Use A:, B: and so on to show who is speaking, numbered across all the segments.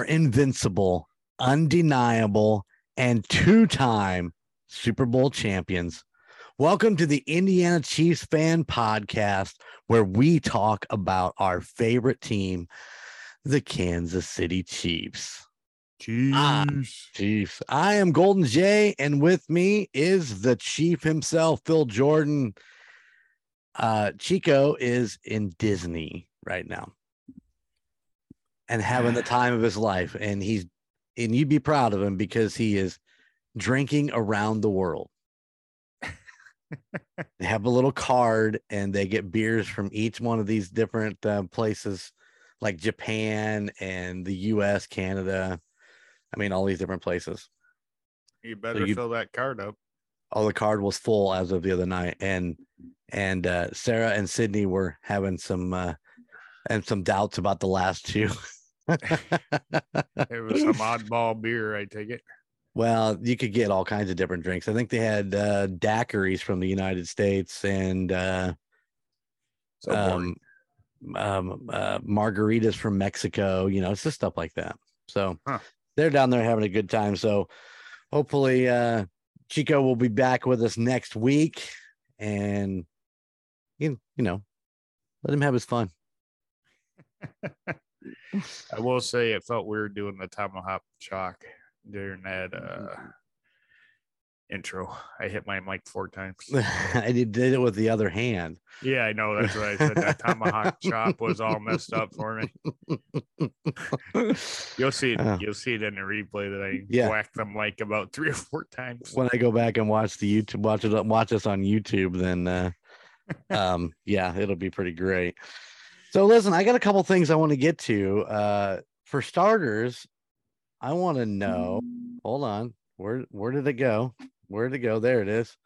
A: Are invincible, undeniable, and two time Super Bowl champions. Welcome to the Indiana Chiefs Fan Podcast, where we talk about our favorite team, the Kansas City Chiefs. Ah, Chiefs. I am Golden J, and with me is the Chief himself, Phil Jordan. Uh, Chico is in Disney right now and having the time of his life. And he's, and you'd be proud of him because he is drinking around the world. they have a little card and they get beers from each one of these different uh, places like Japan and the US, Canada. I mean, all these different places.
B: You better so you, fill that card up.
A: Oh, the card was full as of the other night. And, and uh, Sarah and Sydney were having some, uh, and some doubts about the last two.
B: it was some oddball beer, I take it.
A: Well, you could get all kinds of different drinks. I think they had uh, daiquiris from the United States and uh, so um, um, uh, margaritas from Mexico. You know, it's just stuff like that. So huh. they're down there having a good time. So hopefully, uh, Chico will be back with us next week, and you you know, let him have his fun.
B: I will say it felt weird doing the tomahawk chop during that uh, intro. I hit my mic four times.
A: I did, did it with the other hand.
B: Yeah, I know. That's what I said. That tomahawk chop was all messed up for me. you'll see it. Uh, you'll see it in the replay that I yeah. whacked the mic about three or four times.
A: When I go back and watch the YouTube, watch it, watch us on YouTube, then, uh, um, yeah, it'll be pretty great. So listen, I got a couple things I want to get to. Uh, for starters, I want to know. Hold on, where where did it go? Where did it go? There it is.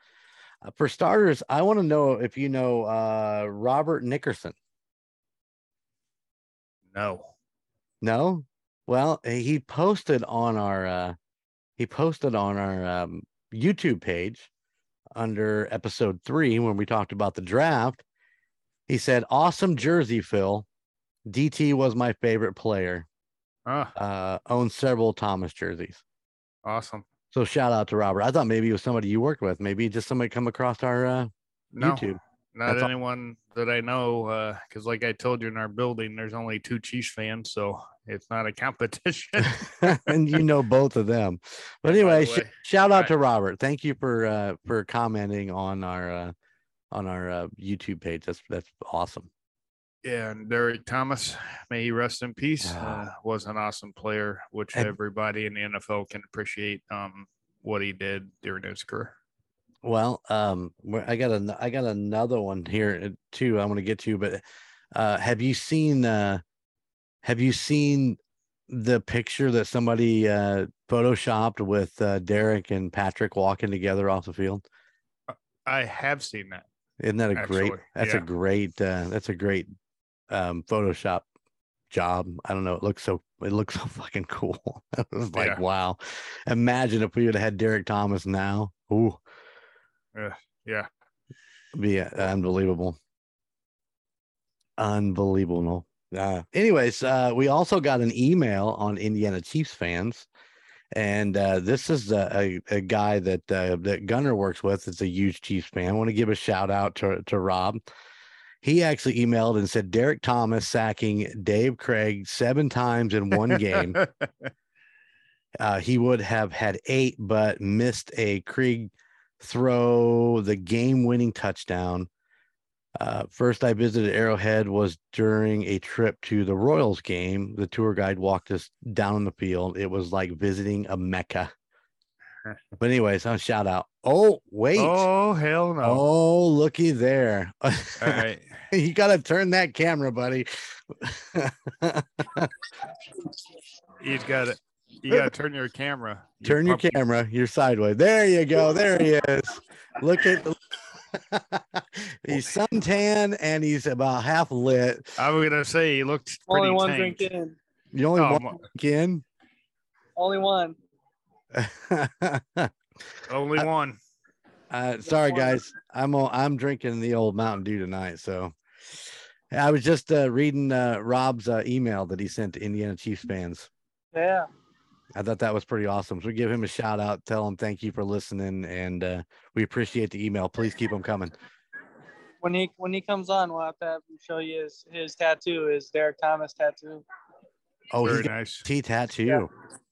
A: Uh, for starters, I want to know if you know uh, Robert Nickerson.
B: No.
A: No. Well, he posted on our uh, he posted on our um, YouTube page under episode three when we talked about the draft he said, "Awesome jersey, Phil. DT was my favorite player. Ah. Uh, owns several Thomas jerseys.
B: Awesome.
A: So shout out to Robert. I thought maybe it was somebody you worked with. Maybe just somebody come across our uh, no, YouTube.
B: Not That's anyone all. that I know. Because, uh, like I told you in our building, there's only two Chiefs fans, so it's not a competition.
A: and you know both of them. But anyway, sh- shout out right. to Robert. Thank you for uh, for commenting on our uh, on our uh, YouTube page. That's that's awesome.
B: Yeah, and Derrick Thomas, may he rest in peace, uh, was an awesome player, which and, everybody in the NFL can appreciate um, what he did during his career.
A: Well, um, I got a I got another one here uh, too. I want to get to, but uh, have you seen uh, have you seen the picture that somebody uh, photoshopped with uh, Derrick and Patrick walking together off the field?
B: I have seen that.
A: Isn't that a Actually, great? That's yeah. a great. Uh, that's a great um, Photoshop job. I don't know. It looks so. It looks so fucking cool. it was like, yeah. wow. Imagine if we would have had Derrick Thomas now. Ooh.
B: Uh, yeah.
A: Be uh, unbelievable. Unbelievable. Uh, anyways, uh, we also got an email on Indiana Chiefs fans and uh, this is a, a, a guy that uh, that Gunner works with. It's a huge Chiefs fan. I want to give a shout out to, to Rob. He actually emailed and said Derrick Thomas sacking Dave Krieg seven times in one game. uh, he would have had eight, but missed a Krieg throw, the game winning touchdown. Uh, first I visited Arrowhead was during a trip to the Royals game. The tour guide walked us down the field. It was like visiting a Mecca. But anyways, I'll shout out. Oh, wait.
B: Oh, hell no.
A: Oh, looky there.
B: All right.
A: you gotta turn that camera, buddy.
B: He's got it. You gotta turn your camera.
A: Turn your camera. You're sideways. There you go. There he is. Look at he's suntan and he's about half lit.
B: I was gonna say he looked
C: only one
B: tanked.
C: drink in.
A: You only oh, one drink in.
C: Only one.
B: only one.
A: Uh, sorry guys, I'm I'm drinking the old Mountain Dew tonight. So, I was just uh, reading uh, Rob's uh, email that he sent to Indiana Chiefs fans.
C: Yeah.
A: I thought that was pretty awesome. So give him a shout out, tell him thank you for listening, and uh, we appreciate the email. Please keep them coming.
C: When he when he comes on, we'll have to have him show you his, his tattoo, his Derrick Thomas tattoo.
A: Oh, very nice. T tattoo. Yeah.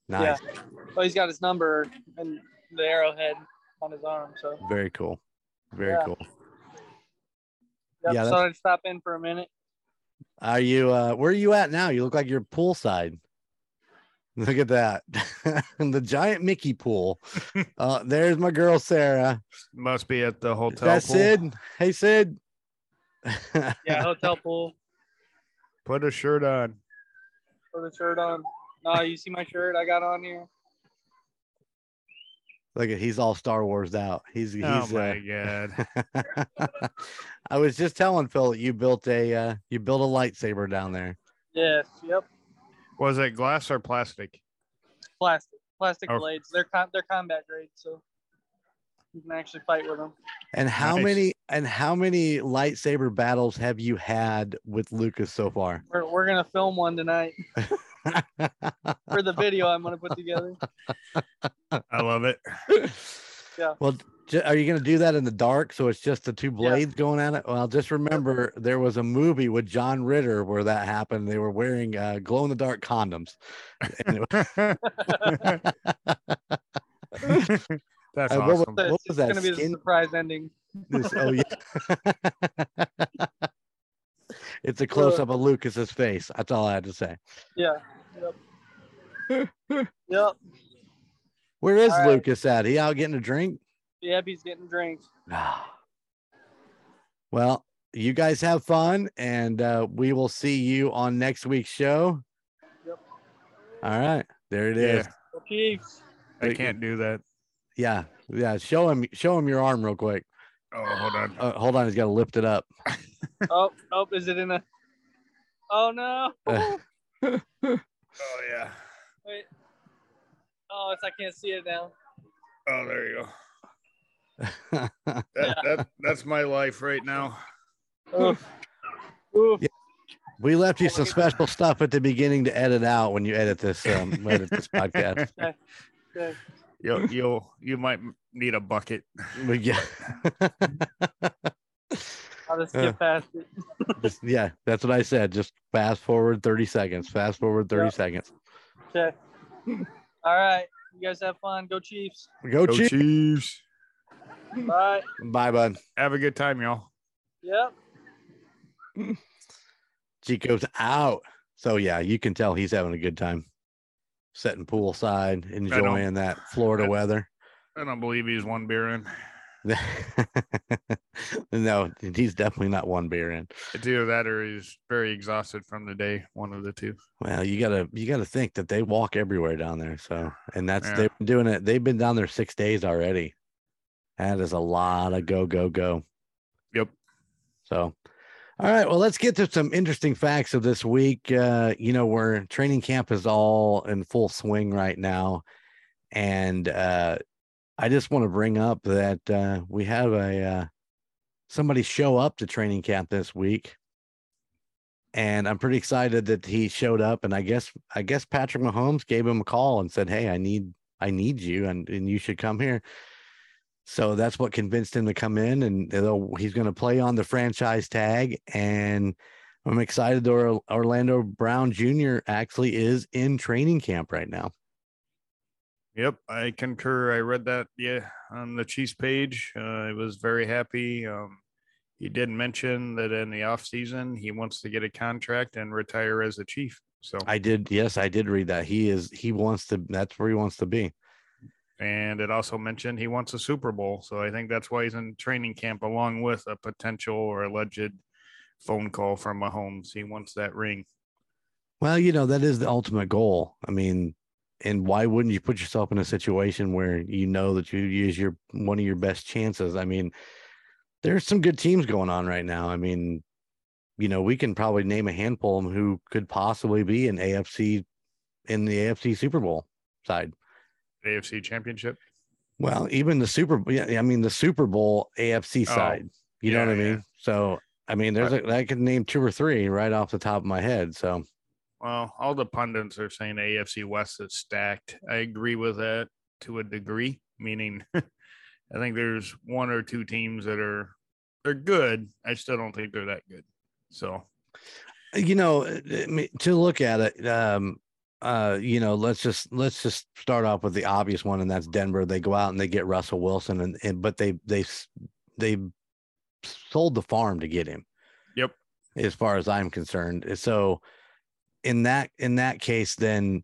A: Nice.
C: Yeah. Well, he's got his number and the arrowhead on his arm. So
A: very cool. Very yeah. cool.
C: Yep, yeah. So I'd stop in for a minute.
A: Are you? uh Where are you at now? You look like you're poolside. Look at that. the giant Mickey pool. Uh, there's my girl Sarah.
B: Must be at the hotel.
A: That's Sid. Hey Sid.
C: yeah, hotel pool.
B: Put a shirt on.
C: Put a shirt on. No, you see my shirt I got on here.
A: Look at he's all Star Wars out. He's he's.
B: Oh my uh,
A: god! I was just telling Phil that you built a uh, you built a lightsaber down there.
C: Yes. Yep.
B: Was it glass or plastic?
C: Plastic. Plastic oh. blades. They're con- they're combat grade, so you can actually fight with them.
A: And how nice. many and how many lightsaber battles have you had with Lucas so far?
C: We're we're gonna film one tonight. For the video I'm gonna put together.
B: I love it.
C: Yeah.
A: Well, are you going to do that in the dark so it's just the two blades yeah. going at it? Well just remember there was a movie with john ritter where that happened. They were wearing uh, glow in the dark condoms
B: that's uh, awesome.
C: what, what was that going to be the surprise ending.
A: this, oh yeah. It's a close-up of lucas's face that's all i had to say.
C: Yeah. Yep. Yep.
A: Where is Lucas at? He out getting a drink?
C: Yep, he's getting drinks.
A: well, you guys have fun, and uh, we will see you on next week's show.
C: Yep.
A: All right, there it is.
C: Chiefs.
B: I can't do that.
A: Yeah, yeah. Show him, show him your arm real quick.
B: Oh, hold on.
A: Uh, hold on, he's got to lift it up.
C: oh, oh, is it in a? Oh no.
B: oh yeah.
C: Wait. Oh, it's I can't see it now.
B: Oh, there you go that, that, that's my life right now.
C: Oof. Oof.
A: Yeah. We left you some special stuff at the beginning to edit out when you edit this um, edit this podcast. Okay.
B: Okay. You'll you'll you might need a bucket.
A: yeah.
C: I'll just get uh, past it.
A: just, yeah, that's what I said. Just fast forward 30 seconds. Fast forward 30 yep. seconds.
C: Okay. All right. You guys have fun. Go Chiefs.
A: Go, Go Chiefs. Chiefs.
C: Bye.
A: Bye, bud.
B: Have a good time, y'all.
C: Yep.
A: Chico's out. So yeah, you can tell he's having a good time. Sitting poolside, enjoying that Florida
B: I,
A: weather.
B: I don't believe he's one beer in.
A: no, he's definitely not one beer in.
B: It's either that or he's very exhausted from the day. One of the two.
A: Well, you gotta you gotta think that they walk everywhere down there. So, and that's yeah. they've been doing it. They've been down there six days already. That is a lot of go, go, go.
B: Yep.
A: So, all right. Well, let's get to some interesting facts of this week. Uh, you know, where training camp is all in full swing right now. And uh, I just want to bring up that uh, we have a uh, somebody show up to training camp this week. And I'm pretty excited that he showed up. And I guess I guess Patrick Mahomes gave him a call and said, Hey, I need I need you and, and you should come here. So that's what convinced him to come in, and he's going to play on the franchise tag. And I'm excited that Orlando Brown Jr. actually is in training camp right now.
B: Yep, I concur. I read that, yeah, on the Chiefs page. Uh, I was very happy. Um, he did mention that in the off season he wants to get a contract and retire as a chief. So
A: I did, yes, I did read that. He is he wants to. That's where he wants to be.
B: And it also mentioned he wants a Super Bowl. So I think that's why he's in training camp along with a potential or alleged phone call from Mahomes. He wants that ring.
A: Well, you know, that is the ultimate goal. I mean, and why wouldn't you put yourself in a situation where you know that you use your one of your best chances? I mean, there's some good teams going on right now. I mean, you know, we can probably name a handful who could possibly be an AFC in the AFC Super Bowl side.
B: AFC Championship.
A: Well, even the Super, yeah, I mean the Super Bowl AFC side. Oh, you yeah, know what I mean? Yeah. So I mean, there's a, I could name two or three right off the top of my head. So
B: Well, all the pundits are saying AFC West is stacked. I agree with that to a degree, meaning I think there's one or two teams that are they're good. I still don't think they're that good. So
A: you know, to look at it, um, uh, you know, let's just let's just start off with the obvious one, and that's Denver. They go out and they get Russell Wilson, and, and but they they they sold the farm to get him.
B: Yep.
A: As far as I'm concerned, so in that in that case, then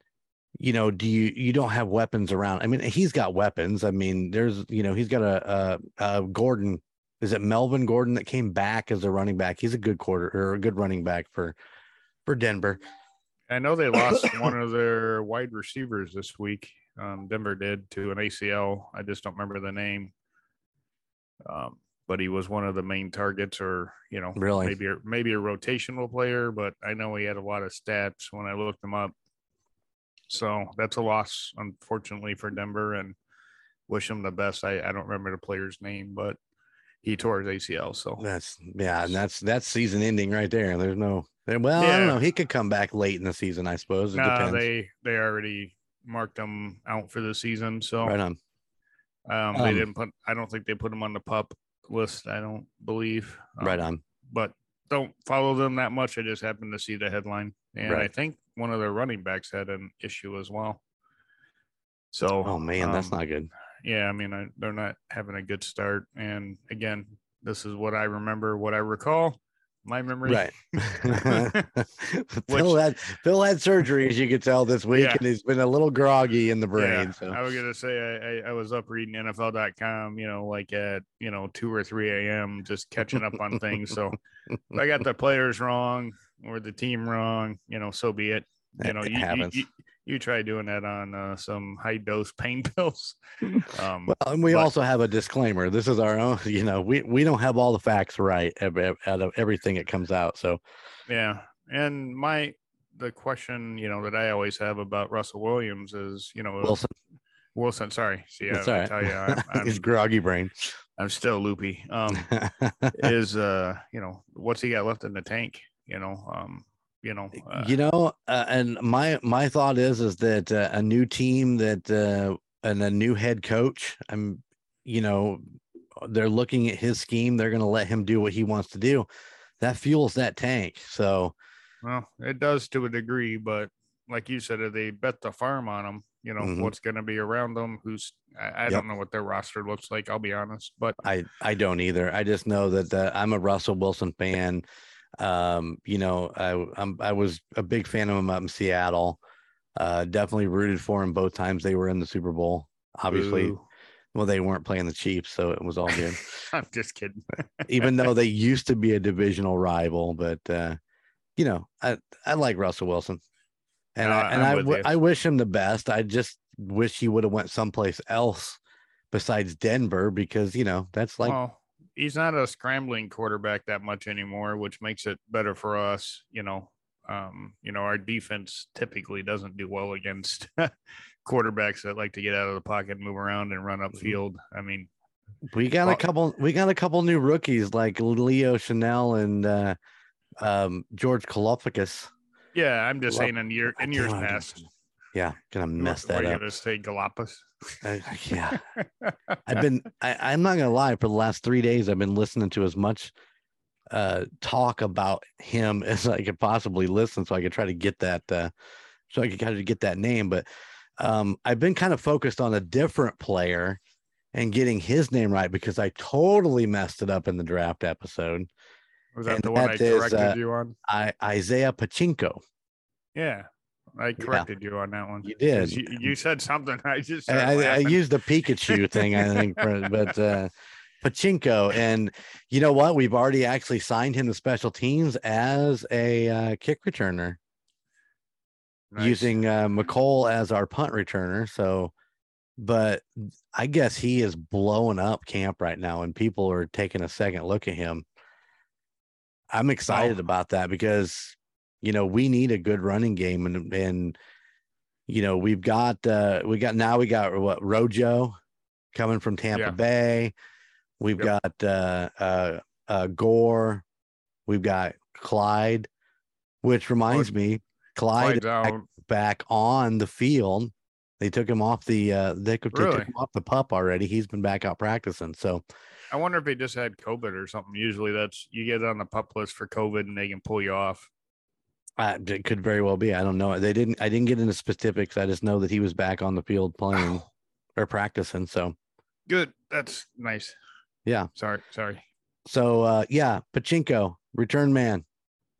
A: you know, do you you don't have weapons around? I mean, he's got weapons. I mean, there's you know, he's got a, a, a Gordon. Is it Melvin Gordon that came back as a running back? He's a good quarter or a good running back for for Denver.
B: I know they lost one of their wide receivers this week. Um, Denver did to an ACL. I just don't remember the name. Um, but he was one of the main targets, or you know,
A: Really?
B: maybe a, maybe a rotational player. But I know he had a lot of stats when I looked him up. So that's a loss, unfortunately, for Denver, and wish him the best. I, I don't remember the player's name, but he tore his ACL. So
A: That's yeah, and that's that's season ending right there. There's no well, I don't know. He could come back late in the season, I suppose. It
B: nah,
A: depends.
B: they they already marked him out for the season. So
A: right on.
B: Um, they
A: Um,
B: didn't put. I don't think they put him on the pup list. I don't believe.
A: Right
B: Um,
A: on.
B: But don't follow them that much. I just happened to see the headline, and I think one of their running backs had an issue as well. So,
A: Oh man, that's
B: um,
A: not good.
B: Yeah, I mean, I, they're not having a good start. And again, this is what I remember, what I recall, my memory.
A: Right. Phil had Phil had surgery, as you could tell this week,
B: Yeah.
A: and he's been a little groggy in the brain.
B: Yeah,
A: so
B: I was gonna say I, I, I was up reading NFL.com, you know, like at you know two or three a.m. just catching up on things. So I got the players wrong or the team wrong, you know, so be it. You know, you, you, you, you try doing that on uh, some high dose pain pills. Um,
A: well, and we
B: but-
A: also have a disclaimer. This is our own, you know, we we don't have all the facts right out of everything that comes out. So
B: Yeah. And my the question, you know, that I always have about Russell Williams is, you know,
A: Wilson,
B: Wilson, sorry. See, I,
A: all
B: I tell you, I'm, I'm,
A: groggy brain.
B: I'm still loopy. Um, is uh, you know, what's he got left in the tank? You know, um, you know, uh,
A: you know, uh, and my my thought is is that uh, a new team that uh, and a new head coach, I'm, you know, they're looking at his scheme. They're going to let him do what he wants to do. That fuels that tank. So
B: well, it does to a degree, but like you said, if they bet the farm on him, you know,
A: Mhm.
B: what's going to be around them? Who's I, I don't know what their roster looks like. I'll be honest, but
A: I I don't either. I just know that uh, I'm a Russell Wilson fan. Um, you know, I I'm, I was a big fan of him up in Seattle. Uh, definitely rooted for him both times they were in the Super Bowl. Obviously,
B: Boo.
A: well, they weren't playing the Chiefs, so it was all good.
B: I'm just kidding.
A: even though they used to be a divisional rival. But uh, you know, I I like Russell Wilson, and
B: No,
A: I, and I w-. I wish him the best. I just wish he would have went someplace else besides Denver because you know that's like
B: well, he's not a scrambling quarterback that much anymore, which makes it better for us. You know, um, you know, our defense typically doesn't do well against quarterbacks that like to get out of the pocket, and move around, and run
A: Mhm.
B: upfield. I mean,
A: we got a couple we got a couple new rookies like Leo Chenal and uh, um, George Karlaftis.
B: yeah, I'm just
A: Well,
B: saying in year in years past.
A: Yeah, gonna mess
B: What- what
A: that
B: are you
A: up.
B: gonna say Galapagos?
A: Uh, yeah. I've been I, I'm not gonna lie, for the last three days I've been listening to as much uh talk about him as I could possibly listen so I could try to get that uh so I could kind of get that name. But um I've been kind of focused on a different player and getting his name right because I totally messed it up in the draft episode.
B: Was that
A: And
B: the one I
A: directed
B: corrected
A: uh,
B: you on?
A: I Isiah Pacheco.
B: Yeah, I corrected you on that one.
A: You did.
B: You, you said something. I just
A: I, I, I used the Pikachu thing, I think, for, but uh, Pacheco, and you know what? We've already actually signed him to special teams as a uh, kick returner,
B: Nice.
A: using uh, Mecole as our punt returner. So, but I guess he is blowing up camp right now, and people are taking a second look at him. I'm excited about that because you know we need a good running game, and and you know we've got uh, we got now we got what Rojo coming from Tampa
B: Yeah.
A: Bay. We've
B: Yep.
A: got uh, uh, uh, Gore We've got Clyde, which reminds me, Clyde back, back on the field. They took him off the uh they could they
B: Really?
A: took him off the pup already. He's been back out practicing. So
B: I wonder if he just had COVID or something. Usually that's you get on the pup list for COVID and they can pull you off.
A: Uh, it could very well be. I don't know. They didn't I didn't get into specifics. I just know that he was back on the field playing or practicing. So
B: Good. That's nice.
A: Yeah.
B: Sorry. Sorry.
A: so uh yeah, Pacheco, return man.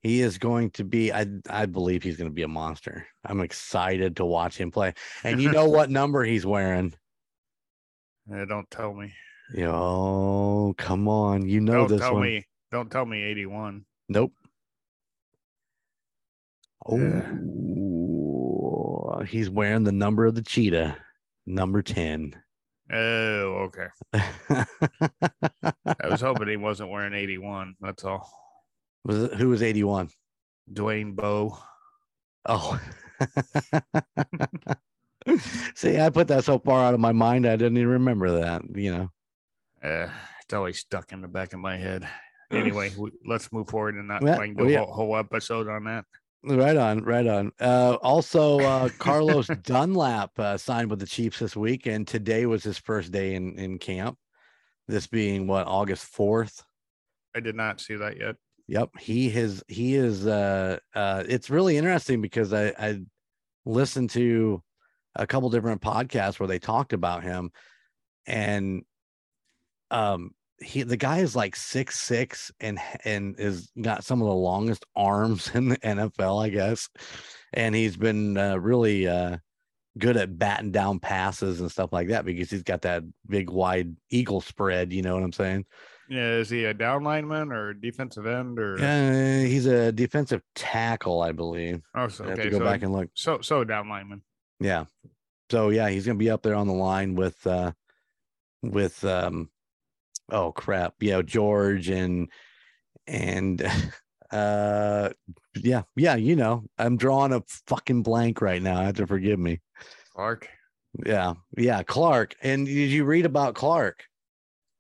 A: He is going to be I I believe he's going to be a monster. I'm excited to watch him play. And you know what number he's wearing?
B: Uh, don't tell me.
A: Yo, come on. You know
B: don't
A: this
B: tell
A: one.
B: me. Don't tell me 81.
A: Nope.
B: Yeah.
A: Oh, he's wearing the number of the cheetah, number 10.
B: Oh, okay. I was hoping he wasn't wearing 81. That's all.
A: was it, who was 81?
B: Dwayne Bowe.
A: Oh. See, I put that so far out of my mind, I didn't even remember that, you know.
B: Uh, it's always stuck in the back of my head. Anyway, we, let's move forward and not
A: Yeah,
B: like
A: oh,
B: do a
A: yeah.
B: whole, whole episode on that.
A: Right on, right on. Uh, also, uh, Carlos Dunlap uh, signed with the Chiefs this week, and today was his first day in, in camp. This being what August 4th.
B: I did not see that yet.
A: Yep, he has. He is. Uh, uh, it's really interesting because I I listened to a couple different podcasts where they talked about him, and um, he the guy is like six six and and is got some of the longest arms in the NFL, I guess, and he's been uh, really uh good at batting down passes and stuff like that because he's got that big wide eagle spread. You know what I'm saying?
B: Yeah, is he a down lineman or defensive end or?
A: Uh, he's a defensive tackle, I believe.
B: Oh, so,
A: I have
B: okay.
A: to go
B: so,
A: back and look.
B: so so down lineman.
A: Yeah. So yeah, he's gonna be up there on the line with uh with um oh crap. Yeah, George and and uh yeah, yeah, you know, I'm drawing a fucking blank right now. I have to forgive me.
B: Clark.
A: Yeah, yeah, Clark. And did you read about Clark?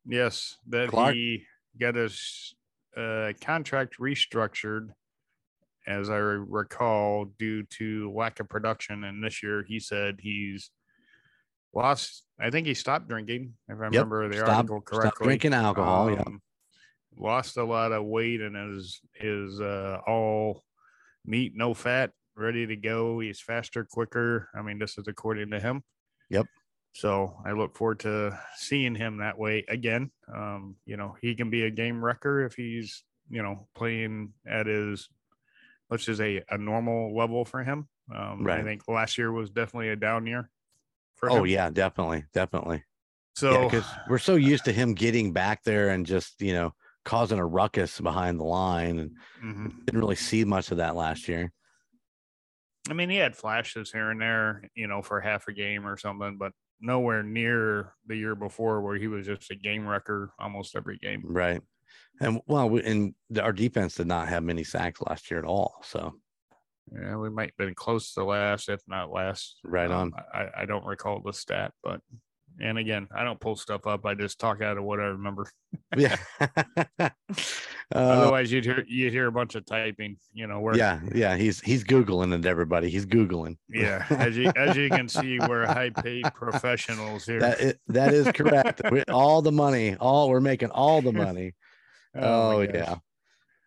B: Yes, that
A: Clark?
B: he got his uh, contract restructured, as I recall, due to lack of production. And this year, he said he's lost. I think he stopped drinking, if I remember the
A: Stop,
B: article correctly.
A: drinking alcohol. yeah.
B: Um, Lost a lot of weight and is is uh, all meat, no fat, ready to go. He's faster, quicker. I mean, this is according to him.
A: Yep.
B: So I look forward to seeing him that way again. Um, you know, he can be a game wrecker if he's, you know, playing at his, let's just say a normal level for him. Um, I think last year was definitely a down year
A: Oh
B: him.
A: yeah, definitely, definitely.
B: So
A: because we're so used to him getting back there and just you know causing a ruckus behind the line and
B: Mhm.
A: didn't really see much of that last year.
B: I mean, he had flashes here and there, you know, for half a game or something, but nowhere near the year before where he was just a game wrecker almost every game.
A: Right. And well, we, and our defense did not have many sacks last year at all. So
B: Yeah, we might have been close to last, if not last.
A: Right
B: Um, I, I don't recall the stat, but and again, I don't pull stuff up. I just talk out of what I remember.
A: yeah. uh,
B: Otherwise, you'd hear you'd hear a bunch of typing. You know, where
A: yeah, yeah. He's he's googling it. Everybody, he's googling.
B: yeah. As you as you can see, we're high paid professionals here.
A: That is, that is correct. We- all the money, all we're making all the money. Oh,
B: my
A: yeah.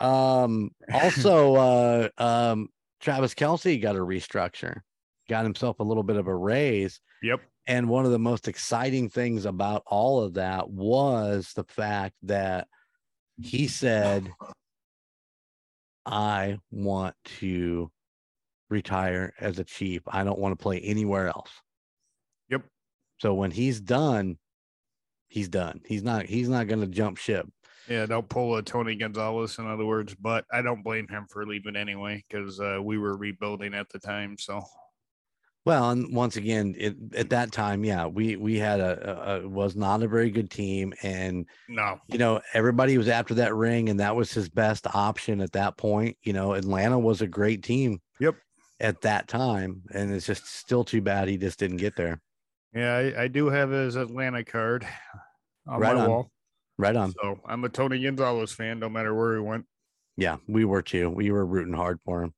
A: Um. Also, uh, um, Travis Kelce got a restructure, got himself a little bit of a raise.
B: Yep.
A: And one of the most exciting things about all of that was the fact that he said, I want to retire as a chief. I don't want to play anywhere else.
B: Yep.
A: So when he's done, he's done. He's not he's not gonna jump ship.
B: Yeah, don't pull a Tony Gonzalez, in other words, but I don't blame him for leaving anyway because uh, we were rebuilding at the time. So,
A: Well, and once again, it, at that time, yeah, we we had a, a, a was not a very good team, and
B: no,
A: you know everybody was after that ring, and that was his best option at that point. You know, Atlanta was a great team.
B: Yep.
A: At that time, and it's just still too bad he just didn't get there.
B: yeah, I, I do have his Atlanta card on
A: Right
B: my
A: on.
B: wall.
A: Right on.
B: So I'm a Tony Gonzalez fan, no matter where he went.
A: Yeah, we were too. We were rooting hard for him.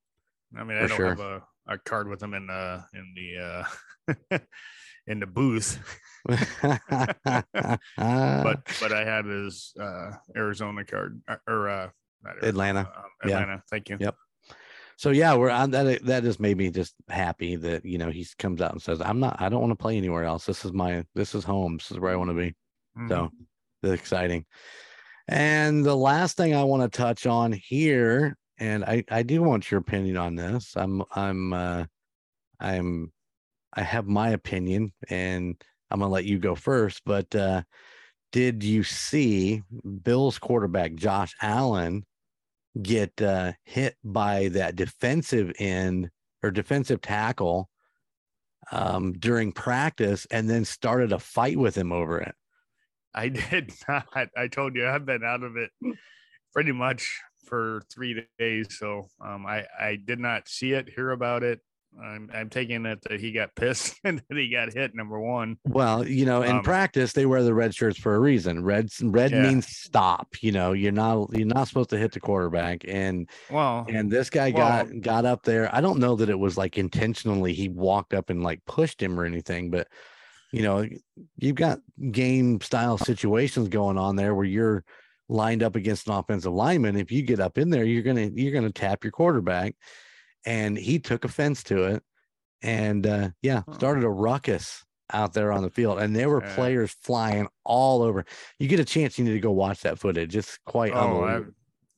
B: I mean, I don't
A: sure.
B: have a, a card with him in the in the uh in the booth,
A: but
B: but I have his uh Arizona card uh, or uh Arizona,
A: Atlanta. Yeah.
B: Atlanta. Thank you.
A: Yep. so yeah, we're on that. That just made me just happy that you know he comes out and says, "I'm not. I don't want to play anywhere else. This is my. This is home. This is where I want to be."
B: Mhm.
A: So exciting. And the last thing I want to touch on here, and I I do want your opinion on this. I'm I'm uh I'm I have my opinion and I'm gonna let you go first, but uh did you see Bill's quarterback Josh Allen get uh hit by that defensive end or defensive tackle um during practice and then started a fight with him over it?
B: I did not. I told you I've been out of it pretty much for three days. So um, I I did not see it, hear about it. I'm I'm taking it that he got pissed and that he got hit. Number one.
A: Well, you know, in
B: Um,
A: practice they wear the red shirts for a reason. Red red
B: Yeah.
A: means stop. You know, you're not you're not supposed to hit the quarterback. And
B: Well,
A: and this guy
B: Well-
A: got got up there. I don't know that it was like intentionally he walked up and like pushed him or anything, but you know, you've got game style situations going on there where you're lined up against an offensive lineman. If you get up in there, you're gonna you're gonna tap your quarterback. And he took offense to it. And uh yeah, started a ruckus out there on the field. And there were
B: Yeah.
A: players flying all over. You get a chance, you need to go watch that footage. It's quite
B: oh, I,
A: unbelievable.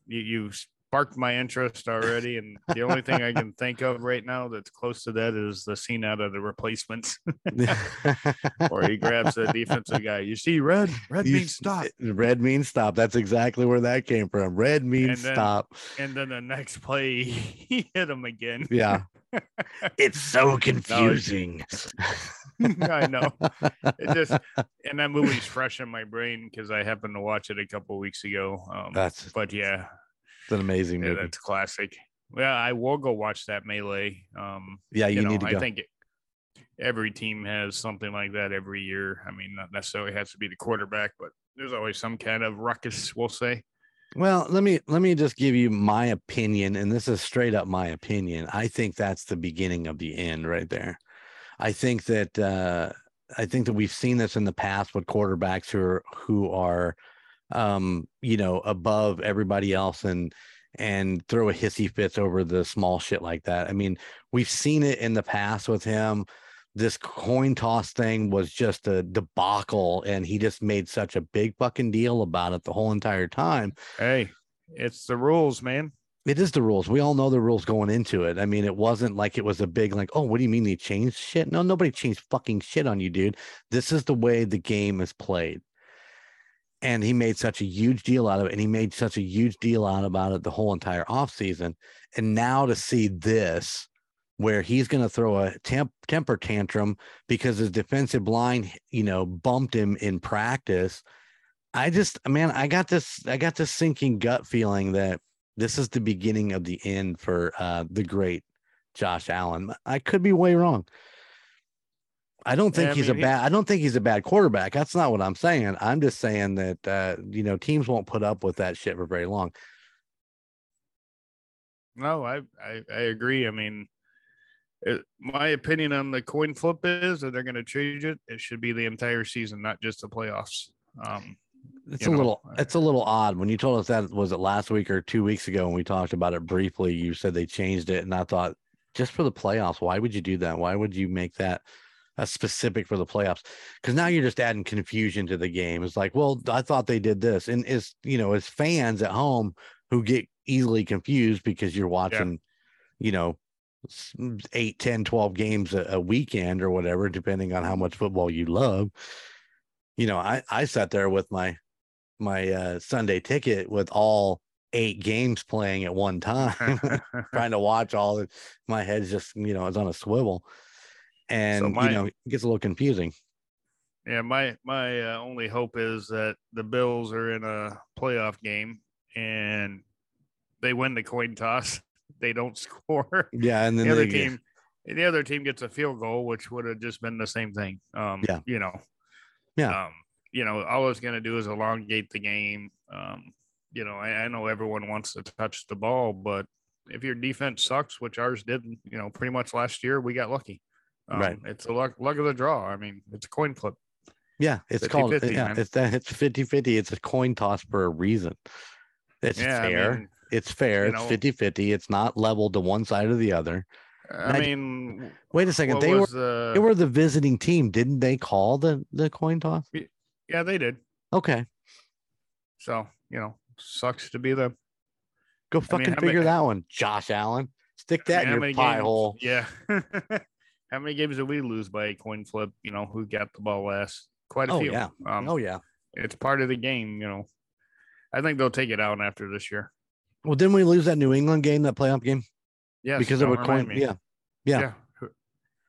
B: you you sparked my interest already, and the only thing I can think of right now that's close to that is the scene out of the replacements, where he grabs the defensive guy. You see, red, red
A: You
B: means stop.
A: Red means stop. That's exactly where that came from. Red means
B: then-
A: stop.
B: And then the next play, he hit him again.
A: Yeah. it's so confusing.
B: I know. It just and that movie's fresh in my brain because I happened to watch it a couple weeks ago. Um,
A: That's
B: but yeah,
A: it's an amazing
B: yeah,
A: movie.
B: that's classic. Well, I will go watch that melee. Um,
A: Yeah, you,
B: you, know,
A: need to go.
B: I think it, every team has something like that every year. I mean, not necessarily has to be the quarterback, but there's always some kind of ruckus. We'll say.
A: Well, let me let me just give you my opinion, and this is straight up my opinion. I think that's the beginning of the end right there. I think that uh I think that we've seen this in the past with quarterbacks who are who are um, you know, above everybody else and and throw a hissy fits over the small shit like that. I mean, we've seen it in the past with him. This coin toss thing was just a debacle, and he just made such a big fucking deal about it the whole entire time.
B: Hey, it's the rules, man.
A: It is the rules. We all know the rules going into it. I mean, it wasn't like it was a big like, oh, what do you mean they changed shit? No, nobody changed fucking shit on you, dude. This is the way the game is played. And he made such a huge deal out of it, and he made such a huge deal out about it the whole entire offseason. And now to see this, where he's going to throw a temp- temper tantrum because his defensive line, you know, bumped him in practice. I just, man, I got this, I got this sinking gut feeling that this is the beginning of the end for uh, the great Josh Allen. I could be way wrong. I don't think
B: Yeah, I
A: he's
B: mean,
A: a bad. I don't think he's a bad quarterback. That's not what I'm saying. I'm just saying that uh, you know teams won't put up with that shit for very long.
B: No, I I, I agree. I mean, it, my opinion on the coin flip is that they're going to change it. It should be the entire season, not just the playoffs. Um,
A: It's a
B: know,
A: little. It's a little odd when you told us that was it last week or two weeks ago when we talked about it briefly. You said they changed it, and I thought just for the playoffs, why would you do that? Why would you make that? A specific for the playoffs because now you're just adding confusion to the game. It's like, well, I thought they did this, and it's you know, as fans at home who get easily confused because you're watching, you know, s- eight, 10, 12 games a, a weekend or whatever, depending on how much football you love. You know, I I sat there with my my uh, Sunday ticket with all eight games playing at one time, trying to watch all. My head's just you know it's on a swivel, and
B: my-
A: you know it gets a little confusing.
B: yeah, my my uh, only hope is that the Bills are in a playoff game and they win the coin toss. They don't score.
A: Yeah, and then
B: the other
A: they get-
B: team the other team gets a field goal which would have just been the same thing um
A: Yeah.
B: you know
A: Yeah.
B: um you know all it's going to do is elongate the game um you know, I, I know everyone wants to touch the ball, but if your defense sucks, which ours did, you know, pretty much last year, we got lucky. Um,
A: Right.
B: It's a luck, luck of the draw. I mean, it's a coin flip.
A: Yeah, it's called
B: 50-50,
A: yeah,
B: man.
A: it's that it's 50-50. It's a coin toss for a reason. It's
B: yeah.
A: fair.
B: I mean,
A: it's fair. It's
B: know-
A: 50-50. It's not leveled to one side or the other.
B: I
A: I-
B: mean,
A: Wait a second. They were
B: uh,
A: they were the visiting team. Didn't they call the the coin toss?
B: yeah, they did.
A: Okay.
B: So, you know, sucks to be them.
A: Go
B: I mean,
A: fucking
B: many-
A: figure that one, Josh Allen. Stick
B: I
A: that
B: mean,
A: in your pie
B: games-
A: hole.
B: Yeah. how many games did we lose by a coin flip? You know, who got the ball last? Quite a
A: Oh
B: few.
A: yeah.
B: Um,
A: oh yeah.
B: It's part of the game, you know. I think they'll take it out after this year.
A: Well, didn't we lose that New England game, that playoff game?
B: Yeah,
A: because of a coin. Yeah. yeah.
B: Who-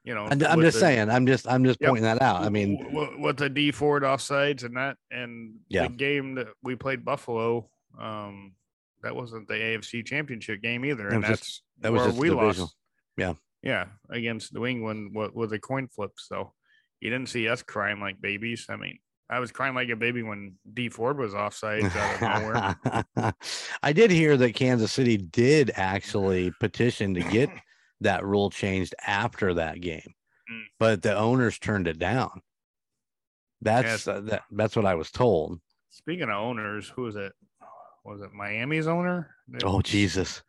B: You know,
A: I'm, I'm just
B: the-
A: saying. I'm just I'm just
B: Yep.
A: pointing that out. I mean,
B: with the Dee Ford offsides and that, and
A: Yeah.
B: the game that we played Buffalo, um, that wasn't the AFC Championship game either, and
A: was just-
B: that's
A: that was
B: where
A: just
B: we
A: divisional.
B: lost.
A: Yeah.
B: Yeah, against New England with, with a coin flip. So you didn't see us crying like babies. I mean, I was crying like a baby when Dee Ford was offsides out of nowhere.
A: I did hear that Kansas City did actually petition to get that rule changed after that game,
B: Mm.
A: but the owners turned it down. That's
B: Yes.
A: uh, that, that's what I was told.
B: Speaking of owners, who was it? Was it Miami's owner? It
A: Oh
B: was-
A: Jesus!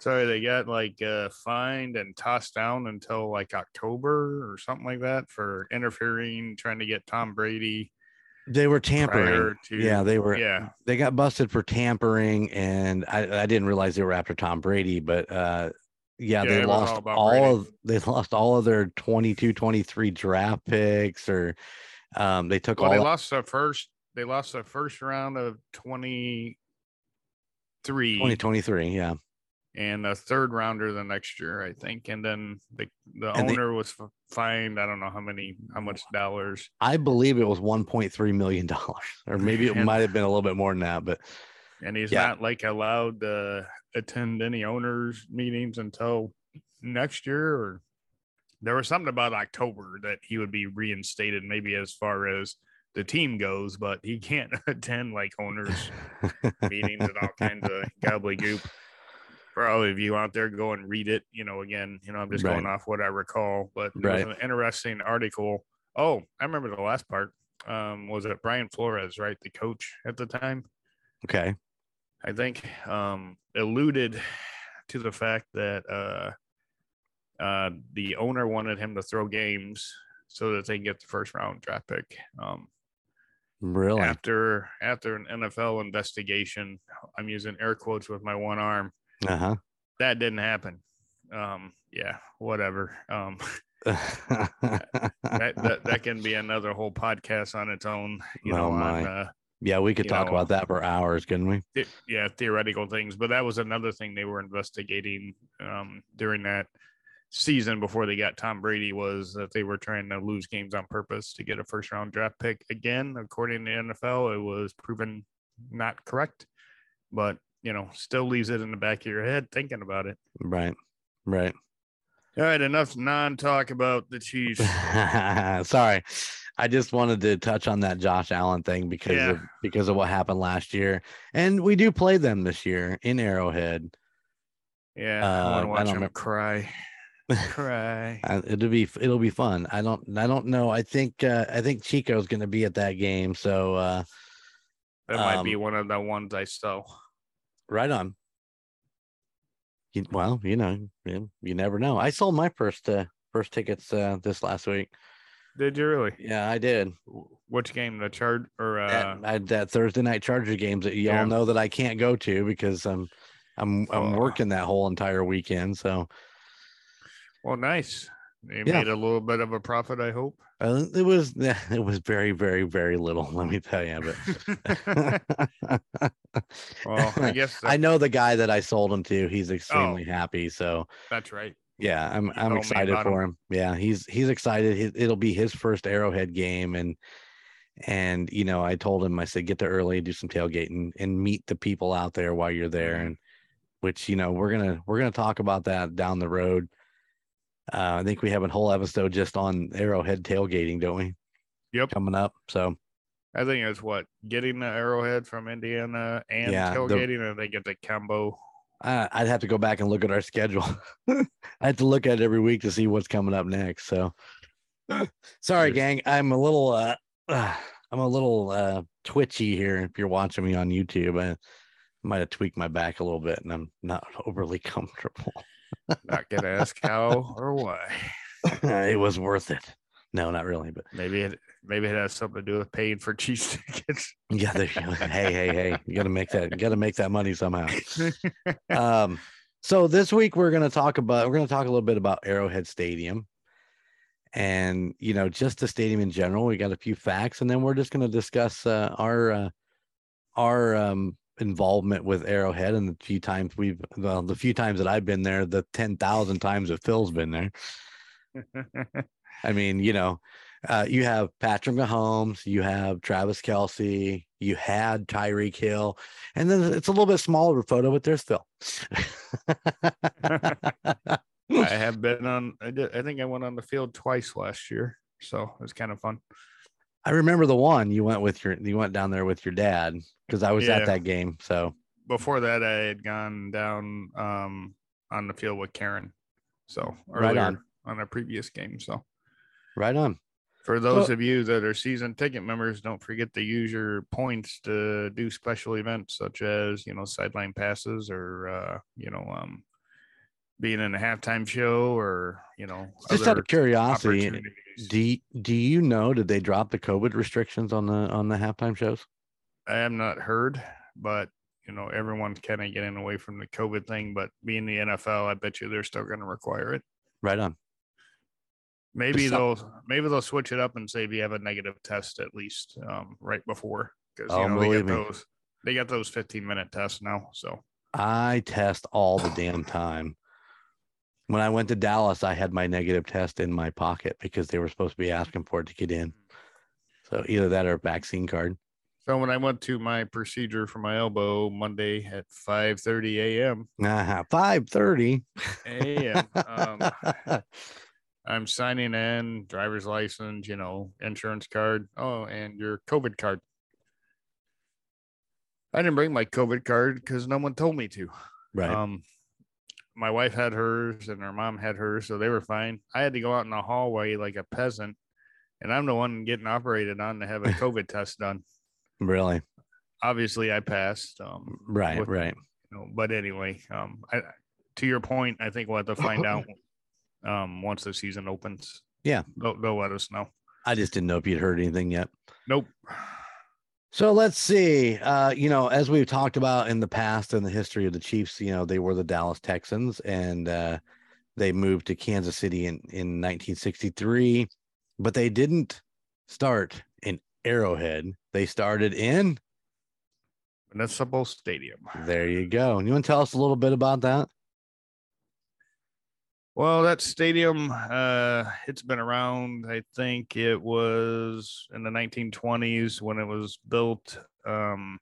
B: Sorry, they got like uh, fined and tossed down until like October or something like that for interfering, trying to get Tom Brady.
A: They were tampering.
B: to
A: yeah, they were.
B: yeah.
A: They got busted for tampering, and I, I didn't realize they were after Tom Brady, but uh, yeah,
B: Yeah,
A: they
B: was all
A: lost all, of they lost all of their 22, 23 draft picks, or um, they took
B: Well,
A: all.
B: they lost the first. They lost the first round of twenty three
A: 2023, yeah.
B: And a third rounder the next year, I think. And then the the
A: And they-
B: owner was fined. I don't know how many, how much dollars.
A: I believe it was 1.3 million dollars, or maybe it might have been a little bit more than that. But
B: and he's
A: Yeah.
B: not like allowed to attend any owners meetings until next year or there was something about october that he would be reinstated maybe as far as the team goes but he can't attend like owners meetings and all kinds of gobbledygook for all of you out there go and read it you know again you know i'm just going off what i recall but there
A: Right.
B: was an interesting article oh i remember the last part um was it brian flores right the coach at the time
A: okay,
B: I think um, alluded to the fact that uh, uh, the owner wanted him to throw games so that they can get the first round draft pick. Um,
A: really?
B: after after an NFL investigation, I'm using air quotes with my one arm.
A: Uh huh.
B: That didn't happen. Um, yeah, whatever. Um, that, that that can be another whole podcast on its own. You
A: Oh,
B: know, on
A: my.
B: uh,
A: yeah, we could talk
B: know,
A: about that for hours, couldn't we?
B: the- yeah theoretical things but that was another thing they were investigating um, during that season before they got tom brady was that they were trying to lose games on purpose to get a first round draft pick again according to the nfl it was proven not correct but you know still leaves it in the back of your head thinking about it
A: Right. Right.
B: all right enough non-talk about the chiefs
A: Sorry. I just wanted to touch on that Josh Allen thing because
B: Yeah.
A: of because of what happened last year. And we do play them this year in Arrowhead.
B: yeah
A: Uh,
B: i want to watch him
A: know.
B: cry cry
A: it'll be it'll be fun. I don't I don't know. I think uh, I think Chico's going to be at that game. So uh,
B: that might be
A: Um,
B: one of the ones i stole
A: right on. You, well, you know, you, you never know. I sold my first uh, first tickets uh, this last week.
B: did you really
A: Yeah, I did.
B: which game the charge or uh
A: that, I, that Thursday night Charger games that y'all
B: yeah.
A: know that I can't go to because I'm I'm I'm
B: Oh.
A: working that whole entire weekend. So
B: Well, nice. You
A: Yeah.
B: made a little bit of a profit, I hope.
A: uh, it was it was very very very little. Let me tell you. But
B: well, I guess
A: I know the guy that I sold him to.
B: Oh.
A: He's extremely happy. So
B: that's right.
A: yeah, I'm
B: You
A: I'm excited for him. Yeah, he's he's excited. He, it'll be his first Arrowhead game, and and you know I told him I said get there early, do some tailgating, and meet the people out there while you're there,
B: Mhm.
A: and which you know we're gonna we're gonna talk about that down the road. Uh, I think we have a whole episode just on Arrowhead tailgating, don't we?
B: Yep.
A: Coming up, so
B: I think it's what getting the Arrowhead from Indiana and
A: Yeah, the-
B: tailgating, and they get the combo.
A: Uh, I'd have to go back and look at our schedule. I have to look at it every week to see what's coming up next. So, sorry, gang. I'm a little, uh, I'm a little uh, twitchy here. If you're watching me on YouTube, I might have tweaked my back a little bit, and I'm not overly comfortable.
B: Not gonna ask how or why.
A: it was worth it. No, not really, but
B: Maybe it maybe it has something to do with paying for cheese tickets.
A: yeah. There you go. hey, hey, hey! You got to make that. You got to make that money somehow. um so this week we're to talk about we're to talk a little bit about arrowhead stadium and you know just the stadium in general we got a few facts and then we're just going to discuss uh, our uh, our um involvement with arrowhead and the few times we've well the few times that i've been there the 10,000 times that phil's been there i mean you know uh, you have Patrick Mahomes, you have Travis Kelce, you had Tyreek Hill, and then it's a little bit smaller photo, but there's Phil.
B: I have been on. I did. I think I went on the field twice last year, so it was kind of fun.
A: I remember the one you went with your you went down there with your dad because I was
B: Yeah.
A: at that game. So
B: Before that, I had gone down um, on the field with Karen, so
A: Right on.
B: on a previous game. So
A: right on.
B: for those
A: So-
B: of you that are season ticket members, don't forget to use your points to do special events such as you know sideline passes or uh, you know um, being in a halftime show or you know
A: Just out of curiosity, do do you know did they drop the COVID restrictions on the on the halftime shows?
B: I have not heard, but you know, everyone's kind of getting away from the COVID thing. But being the NFL, I bet you they're still going to require it.
A: Right on.
B: Maybe they'll maybe they'll switch it up and say if you have a negative test at least um, right before because
A: Oh,
B: know they
A: me.
B: those they got those 15 minute tests now. So
A: I test all the damn time. When I went to Dallas, I had my negative test in my pocket because they were supposed to be asking for it to get in. So either that or a vaccine card.
B: So when I went to my procedure for my elbow Monday at 5:30 a.m.
A: Uh-huh. Five thirty.
B: a.m. um, I'm signing in driver's license, you know, insurance card. Oh, and your COVID card. I didn't bring my COVID card because no one told me to.
A: right.
B: Um, my wife had hers and her mom had hers, so they were fine. I had to go out in the hallway like a peasant, and I'm the one getting operated on to have a COVID test done.
A: Really.
B: Obviously, I passed. Um,
A: Right.
B: with-
A: right.
B: you know, but anyway, um, I, to your point, I think we'll have to find out um, once the season opens.
A: Yeah.
B: they'll, they'll let us know.
A: I just didn't know if you'd heard anything yet.
B: Nope.
A: So let's see. Uh, you know, as we've talked about in the past in the history of the Chiefs, you know, they were the Dallas Texans and uh, they moved to Kansas City in, in 1963, but they didn't start Arrowhead. They started in,
B: Municipal Stadium.
A: there you go. And you want to tell us a little bit about that?
B: Well, that stadium, uh, it's been around. I think it was in the 1920s when it was built. Um,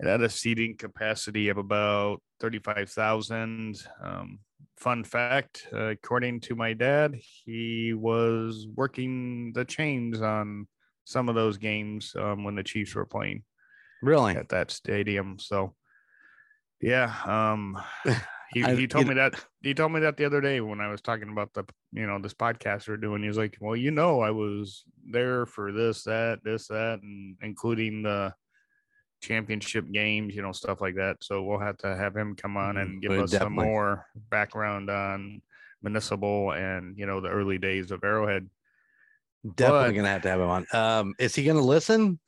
B: it had a seating capacity of about 35,000. Um, fun fact according to my dad, he was working the chains on some of those games um, when the Chiefs were playing
A: Really?
B: at that stadium. So, yeah, um, he,
A: I-
B: he told me that he told me that the other day when I was talking about the you know this podcast we're doing. He was like, "Well, you know, I was there for this, that, this, that, and including the championship games, you know, stuff like that." So we'll have to have him come on
A: Mhm.
B: and give us some more background on municipal and you know the early days of Arrowhead.
A: Definitely
B: But-
A: to have to have him on. Um, is he to listen?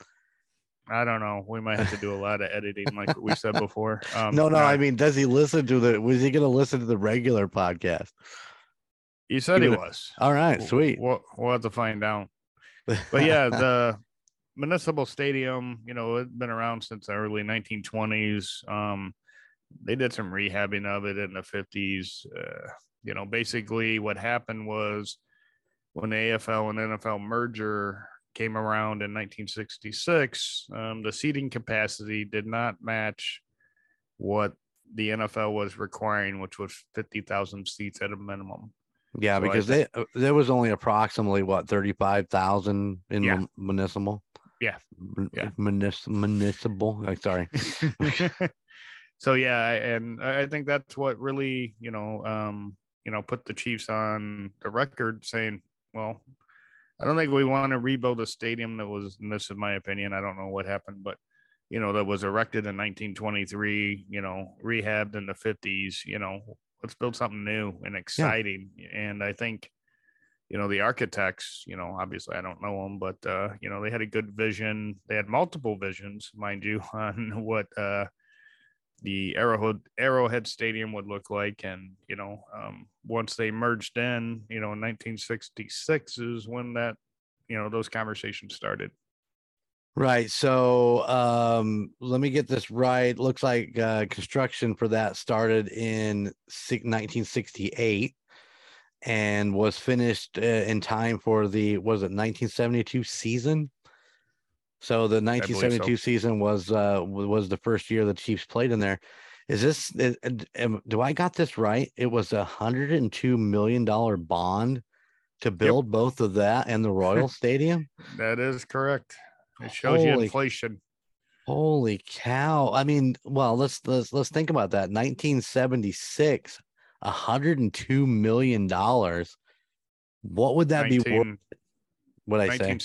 B: I don't know. We might have to do a lot of editing, like we said before. Um,
A: no, no.
B: nah,
A: I mean, does he listen to the, was he going to listen to the regular podcast?
B: he said he
A: even-
B: was.
A: All right. Sweet.
B: We'll, we'll have to find out. But yeah, the municipal stadium, you know, it's been around since the early 1920s. Um, they did some rehabbing of it in the 50s. Uh, you know, basically what happened was when the AFL and NFL merger came around in 1966, um, the seating capacity did not match what the NFL was requiring, which was 50,000 seats at a minimum.
A: Yeah,
B: So
A: because they uh, there was only approximately what thirty five thousand in
B: Yeah.
A: mun- municipal.
B: Yeah. Yeah.
A: Munis- municipal. Oh, sorry.
B: so yeah, and I I think that's what really, you know, um, you know, put the Chiefs on the record saying, well, I don't think we want to rebuild a stadium that was, and this is my opinion, I don't know what happened, but you know, that was erected in 1923, you know, rehabbed in the 50s, you know, let's build something new and exciting. And I think, you know, the architects, you know, obviously I don't know them, but, uh, you know, they had a good vision. They had multiple visions, mind you, on what, uh, the Arrowhead Arrowhead Stadium would look like, and you know, um, once they merged in, you know, in 1966 is when that, you know, those conversations started.
A: Right. So um, let me get this right. Looks like uh, construction for that started in 1968 and was finished uh, in time for the was it 1972 season. So the
B: believe so.
A: 1972 season was uh was the first year the Chiefs played in there. Is this is- am- do I got this right? It was a hundred and two million dollar bond to build both of that and the Royal Stadium.
B: That is correct. It shows you inflation.
A: Holy cow. I mean, well, let's let's let's think about that. 1976, 102 million dollars. What would that be worth?
B: 19,
A: What I say?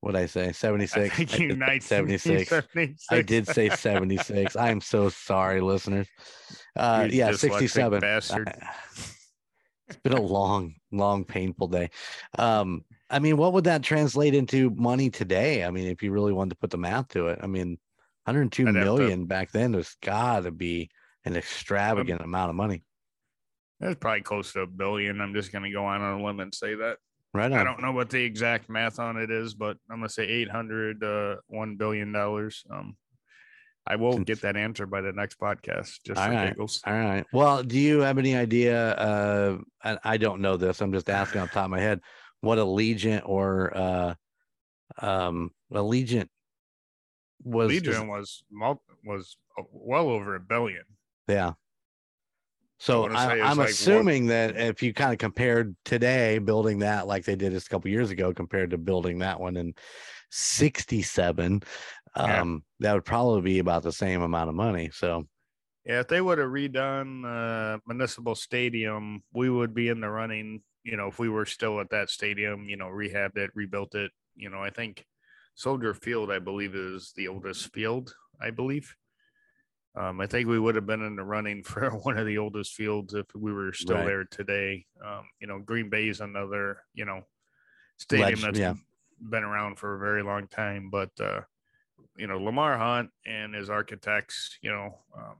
B: 1967.
A: What I say? 76. I did say 76. I did say 76. I am so sorry, listeners. Uh yeah, 67.
B: bastard.
A: It's been a long, long, painful day. Um, I mean, what would that translate into money today? I mean, if you really wanted to put the math to it, I mean, 102
B: I'd have to-
A: back then was got to be an extravagant amount of money.
B: That's probably close to a billion. I'm just going to go on a limb and say that.
A: Right
B: I don't know what the exact math on it is, but I'm going to say 800, uh, $1 billion. Um, I will get that answer by the next podcast, just
A: All right.
B: giggles.
A: All right. Well, do you have any idea? Uh, I, I don't know this. I'm just asking off the top of my head what Allegiant or uh, um, Allegiant was.
B: Legion was was uh, well over a billion.
A: Yeah. So I, I'm
B: like one-
A: assuming that if you kind of compared today building that like they did just a couple years ago compared to building that one in 67,
B: Yeah.
A: um, that would probably be about the same amount of money. So
B: Yeah, if they would have redone uh, Municipal Stadium, we would be in the running. You know, if we were still at that stadium, you know, rehabbed it, rebuilt it. You know, I think Soldier Field, I believe, is the oldest field. I believe. Um, I think we would have been in the running for one of the oldest fields if we were still
A: Right.
B: there today. Um, you know, Green Bay is another, you know, stadium
A: Leg-
B: that's
A: yeah.
B: been around for a very long time. But uh, you know, Lamar Hunt and his architects, you know, um,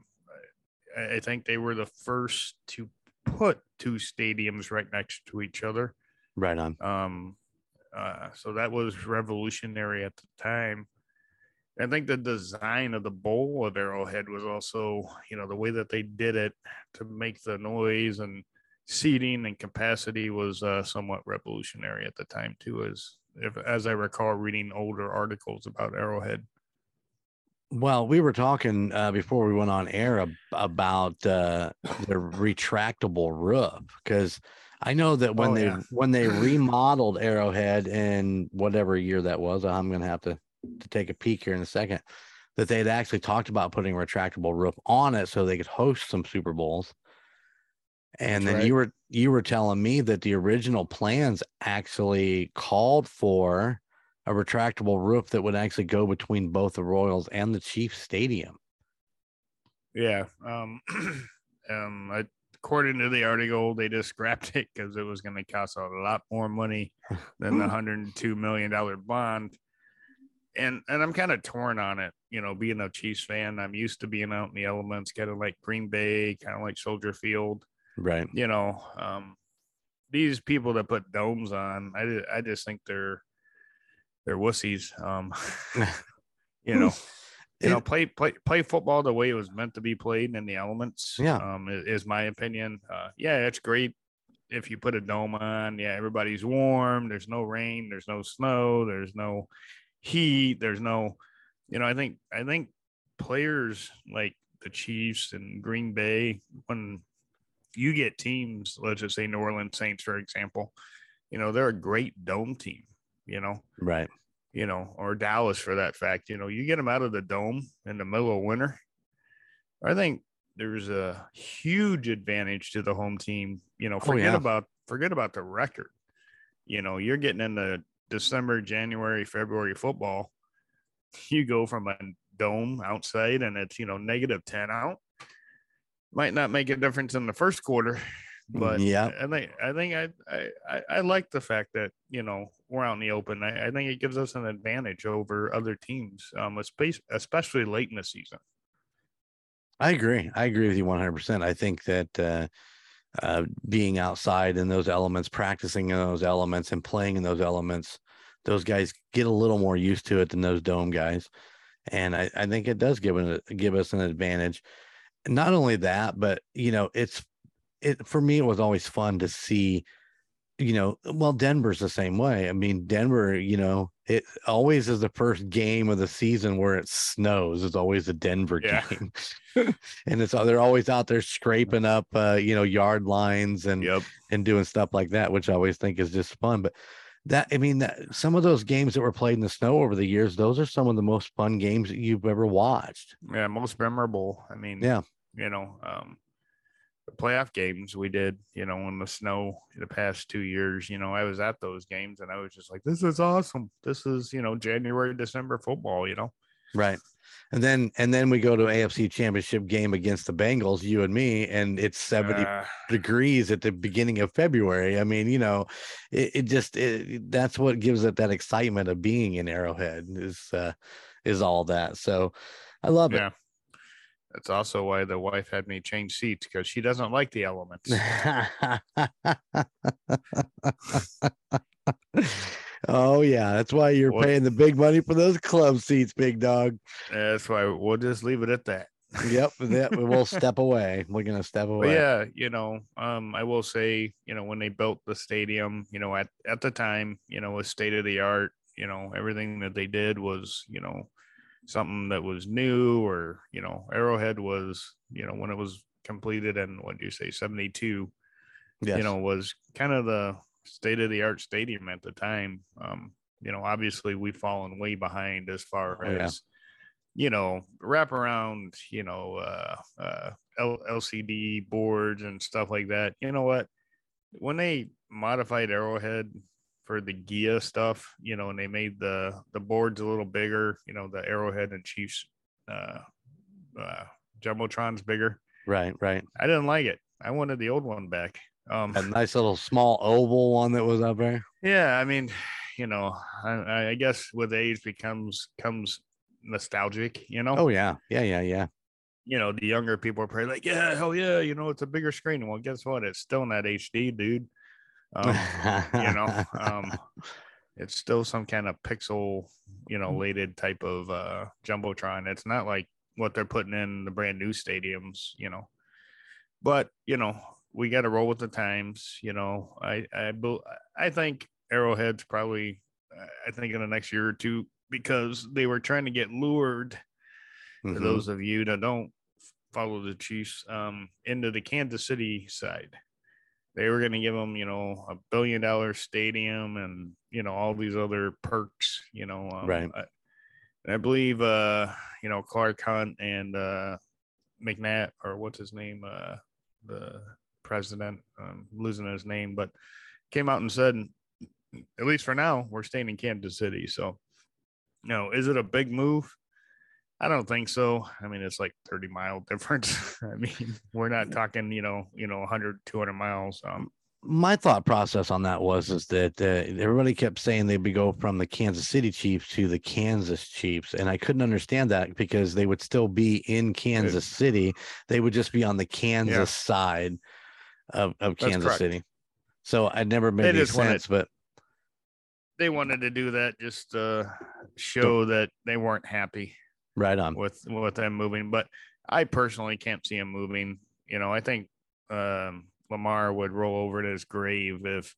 B: I, I think they were the first to put two stadiums right next to each other.
A: right on.
B: Um, uh, so that was revolutionary at the time. I think the design of the bowl of Arrowhead was also, you know, the way that they did it to make the noise and seating and capacity was uh, somewhat revolutionary at the time too. As if, as I recall, reading older articles about Arrowhead.
A: Well, we were talking uh, before we went on air ab- about uh, the retractable roof because I know that when
B: Oh,
A: they
B: yeah.
A: when they remodeled Arrowhead in whatever year that was, I'm going to have to to take a peek here in a second. That they had actually talked about putting a retractable roof on it so they could host some Super Bowls. And
B: That's
A: then
B: right.
A: you were you were telling me that the original plans actually called for a retractable roof that would actually go between both the Royals and the Chiefs Stadium.
B: Yeah. Um, um, I, according to the article, they just scrapped it because it was going to cost a lot more money than the hundred and two million dollar bond. And and I'm kind of torn on it. You know, being a Chiefs fan, I'm used to being out in the elements, kind of like Green Bay, kind of like Soldier Field.
A: Right.
B: You know, um, these people that put domes on, I I just think they're they're wussies. Um, you know, you know, play play play football the way it was meant to be played in the elements.
A: Yeah.
B: um, i- is, my opinion. Uh, yeah, it's great if you put a dome on. Yeah, everybody's warm. There's no rain. There's no snow. There's no heat. There's no, you know, I think I think players like the Chiefs and Green Bay when you get teams, let's just say New Orleans Saints, for example, you know, they're a great dome team. You know,
A: Right.
B: you know, or Dallas for that fact. You know, you get them out of the dome in the middle of winter. I think there's a huge advantage to the home team. You know,
A: Oh,
B: forget
A: yeah.
B: about forget about the record. You know, you're getting into December, January, February football. You go from a dome outside and it's you know negative 10 out. Might not make a difference in the first quarter, but
A: Yeah.
B: I think I think I I I, like the fact that you know we're out in the open. I, I think it gives us an advantage over other teams, um, especially especially late in the season.
A: I agree. I agree with you 100%. I think that uh, uh, being outside in those elements, practicing in those elements, and playing in those elements, those guys get a little more used to it than those dome guys. And I, I think it does give it give us an advantage. Not only that, but you know, it's it for me. It was always fun to see. You know, well, Denver's the same way. I mean, Denver. You know, it always is the first game of the season where it snows. It's always a Denver
B: Yeah.
A: game. and it's they're always out there scraping up uh you know yard lines and
B: Yep.
A: and doing stuff like that which i always think is just fun but that i mean that, some of those games that were played in the snow over the years those are some of the most fun games that you've ever watched
B: Yeah, most memorable. I mean,
A: Yeah.
B: you know, um, playoff games we did, you know, in the snow the past two years, you know, I was at those games and I was just like, this is awesome. This is, you know, January, December football, you know.
A: right and then and then we go to afc championship game against the bengals you and me and it's 70
B: Uh,
A: degrees at the beginning of february i mean you know it, it just it, that's what gives it that excitement of being in arrowhead is uh is all that so i love it
B: yeah. That's also why the wife had me change seats because she doesn't like the elements.
A: oh yeah, that's why you're
B: What-
A: paying the big money for those club seats, big dog.
B: That's why we'll just leave it at that.
A: Yep, that we'll step away. We're gonna step
B: But
A: away.
B: yeah, you know, um, I will say, you know, when they built the stadium, you know, at, at the time, you know, was state of the art, you know, everything that they did was, you know, something that was new or, you know, Arrowhead was, you know, when it was completed and what do you say, 72,
A: Yes.
B: you know, was kind of the state of the art stadium at the time. Um, you know, obviously we've fallen way behind as far
A: Oh, yeah.
B: as, you know, wrap around, you know, uh, uh, L- LCD boards and stuff like that. You know what? When they modified Arrowhead for the GEHA stuff, you know, and they made the the boards a little bigger, you know, the Arrowhead and Chiefs uh, uh, jumbotrons bigger.
A: right, right.
B: I didn't like it. I wanted the old one back. Um,
A: That nice little small oval one that was up there.
B: Yeah, I mean, you know, I, I guess with age becomes comes nostalgic. You know,
A: Oh yeah, yeah, yeah, yeah.
B: you know, the younger people are probably like, yeah, hell yeah, you know, it's a bigger screen. Well, guess what? It's still not HD, dude. Um, you know, um, it's still some kind of pixel, you know, lated type of uh jumbotron. It's not like what they're putting in the brand new stadiums, you know. But you know, we got to roll with the times. You know, I I I think Arrowhead's probably, I think in the next year or two because they were trying to get lured for
A: Mhm.
B: those of you that don't follow the Chiefs um, into the Kansas City side. They were going to give them, you know, a billion dollar stadium and, you know, all these other perks, you know. Um,
A: Right.
B: I, I believe, uh, you know, Clark Hunt and uh, McNatt, or what's his name, uh, the president, um, losing his name, but came out and said, at least for now, we're staying in Kansas City. So, you know, is it a big move? I don't think so. I mean, it's like 30 mile difference. I mean, we're not talking, you know, you know, 100, 200 miles. Um,
A: my thought process on that was is that uh, everybody kept saying they'd be go from the Kansas City Chiefs to the Kansas Chiefs, and I couldn't understand that because they would still be in Kansas City. They would just be on the Kansas side of, of
B: That's
A: Kansas
B: correct.
A: City. So I never made any
B: just wanted-
A: sense, but
B: they wanted to do that just to show that they weren't happy
A: right on.
B: with with them moving. But I personally can't see him moving. You know, I think um, Lamar would roll over to his grave if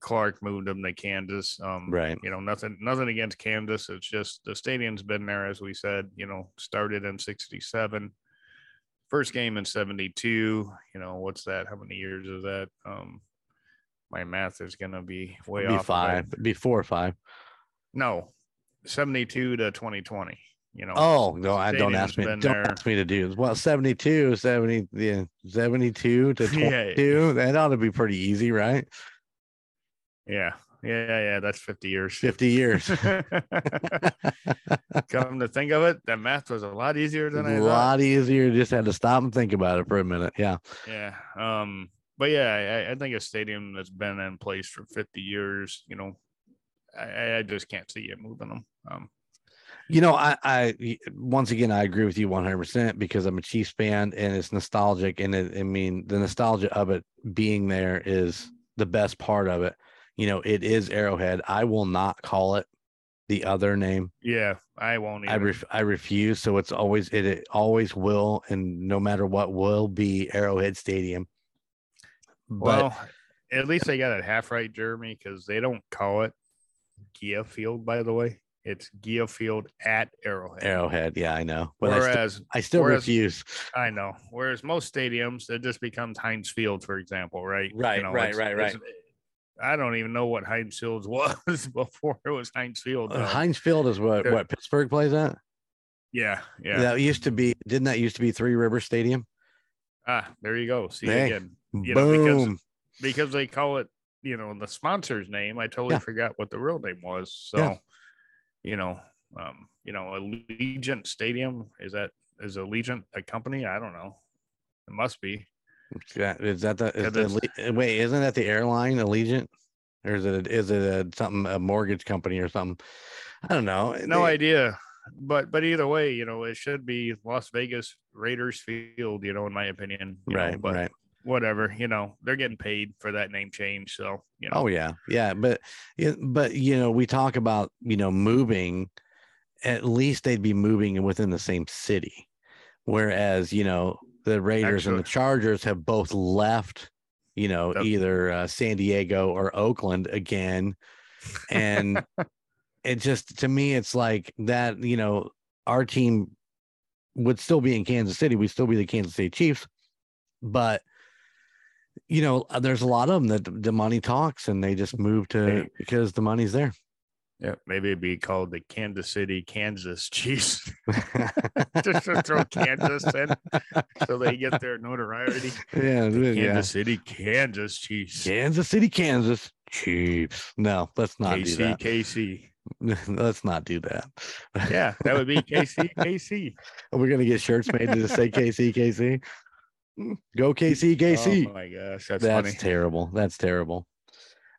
B: Clark moved him to Kansas. Um,
A: Right.
B: You know, nothing nothing against Kansas. It's just the stadium's been there, as we said. You know, started in '67. First game in '72. You know, what's that? How many years is that? Um, my math is gonna be way
A: Be
B: off.
A: five, be four or five.
B: no, 72 to 2020. You know.
A: Oh no, I don't ask me. Don't
B: there.
A: ask me to do. It. Well, 72, 70, yeah, 72 to
B: Yeah.
A: 22. That ought to be pretty easy, right?
B: Yeah. Yeah. Yeah. That's 50 years.
A: 50 years.
B: Come to think of it, that math was a lot easier than I
A: a
B: thought.
A: A lot easier. Just had to stop and think about it for a minute. Yeah.
B: Yeah. Um, but yeah, I, I think a stadium that's been in place for 50 years, you know, I, I just can't see it moving them. Um,
A: You know, I, I once again I agree with you 100% because I'm a Chiefs fan and it's nostalgic and it, I mean the nostalgia of it being there is the best part of it. You know, it is Arrowhead. I will not call it the other name.
B: yeah, I won't
A: I ref, I refuse. So it's always it, it always will and no matter what will be Arrowhead Stadium. But
B: well, at least they got it half right, Jeremy, because they don't call it GEHA Field, by the way. It's GEHA Field at Arrowhead.
A: Arrowhead, yeah, I know. But I, st-
B: Whereas
A: I still
B: whereas-
A: refuse.
B: I know. Whereas most stadiums, it just becomes Heinz Field, for example, right?
A: Right, right, right, right.
B: I don't even know what Heinz Field was before it was Heinz Field.
A: Uh. Heinz Field is what what Pittsburgh plays at.
B: yeah, yeah.
A: That used to be. Didn't that used to be Three River Stadium?
B: Ah, there you go. See
A: Hey,
B: again. You know, because-
A: Boom.
B: Because they call it, you know, the sponsor's name. I totally
A: Yeah.
B: forgot what the real name was. So,
A: Yeah.
B: You know, um, you know, Allegiant Stadium is that is Allegiant a company? I don't know. It must be.
A: Yeah, is that the, is the wait? Isn't that the airline Allegiant, or is it a, is it a, something a mortgage company or something? I don't know.
B: No
A: They-
B: idea. But but either way, you know, it should be Las Vegas Raiders Field, you know, in my opinion. you know,
A: Right,
B: but
A: right.
B: Whatever, you know, they're getting paid for that name change. So, you know,
A: Oh yeah, yeah, but but you know, we talk about you know moving. At least they'd be moving within the same city, whereas you know the Raiders and the Chargers have both left. You know,
B: Yep.
A: either uh, San Diego or Oakland again, and it just to me it's like that. You know, our team would still be in Kansas City. We'd still be the Kansas City Chiefs, but you know, uh, there's a lot of them that the money talks and they just move to because the money's there.
B: yeah, maybe it'd be called the Kansas City, Kansas Chiefs. Just to throw Kansas in so they get their notoriety.
A: yeah,
B: Kansas
A: yeah.
B: City, Kansas Chiefs.
A: Kansas City, Kansas Chiefs. No, let's not do that.
B: KC.
A: let's not do that.
B: Yeah, that would be KC, KC.
A: We're gonna get shirts made to just say KC, KC. Go KC, KC.
B: Oh my gosh, that's,
A: That's
B: funny.
A: terrible. That's terrible.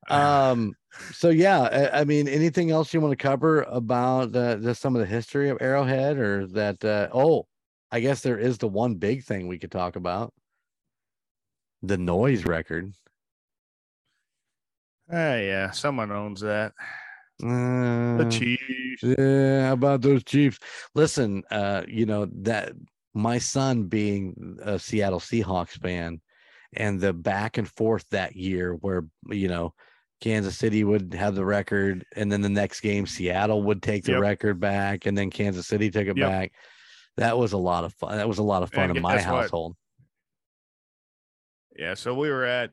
A: Um, so yeah, I, I mean, anything else you want to cover about uh, just some of the history of Arrowhead, or that? Uh, oh, I guess there is the one big thing we could talk about: the noise record.
B: Ah, yeah, someone owns that.
A: Uh,
B: The Chiefs.
A: Yeah, about those Chiefs? Listen, uh, you know that my son being a Seattle Seahawks fan, and the back and forth that year, where you know Kansas City would have the record, and then the next game Seattle would take the
B: Yep.
A: record back, and then Kansas City took it
B: Yep.
A: back. That was a lot of fun. That was a lot of fun
B: And
A: in my
B: guess what?
A: household.
B: Yeah, so we were at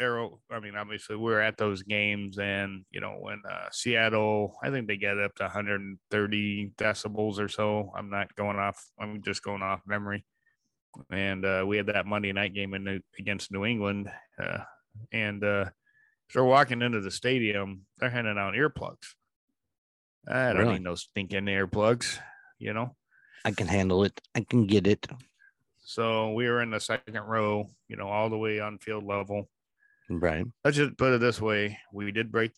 B: Arrow. I mean, obviously, we were at those games, and you know, when uh, Seattle, I think they get up to 130 decibels or so. I'm not going off. I'm just going off memory. And uh, we had that Monday night game in against New England, uh, and uh, so we're walking into the stadium. They're handing out earplugs. I don't
A: Really?
B: need no stinking earplugs, you know.
A: I can handle it. I can get it.
B: So we were in the second row, you know, all the way on field level.
A: Right.
B: let's just put it this way we did break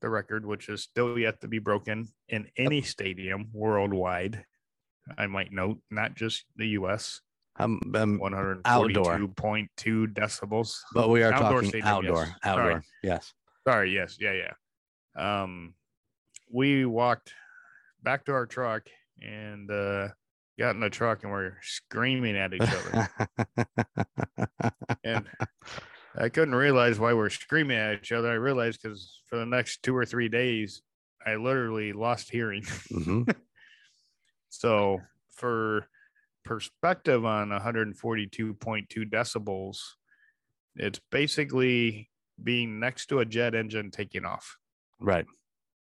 B: the record which is still yet to be broken in any stadium worldwide i might note not just the us
A: Um, um,
B: 142.2 decibels
A: but we are
B: Outdoor
A: talking
B: stadium,
A: outdoor.
B: yes.
A: Outdoor.
B: Sorry.
A: Yes.
B: sorry yes yeah yeah um we walked back to our truck and uh got in the truck and we're screaming at each other and I couldn't realize why we're screaming at each other. I realized because for the next two or three days, I literally lost hearing.
A: Mhm.
B: So, for perspective on 142.2 decibels, it's basically being next to a jet engine taking off,
A: Right.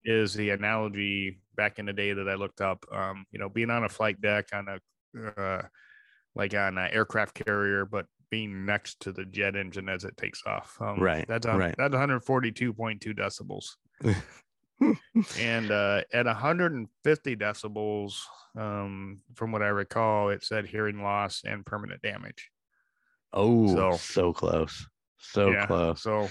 B: is the analogy back in the day that I looked up. Um, you know, being on a flight deck on a uh, like on an aircraft carrier, but being next to the jet engine as it takes off. Um,
A: Right,
B: That's a,
A: right.
B: that's 142.2 decibels. and uh, at 150 decibels, um, from what I recall, it said hearing loss and permanent damage.
A: Oh, so,
B: So-
A: close. So
B: Yeah,
A: close.
B: So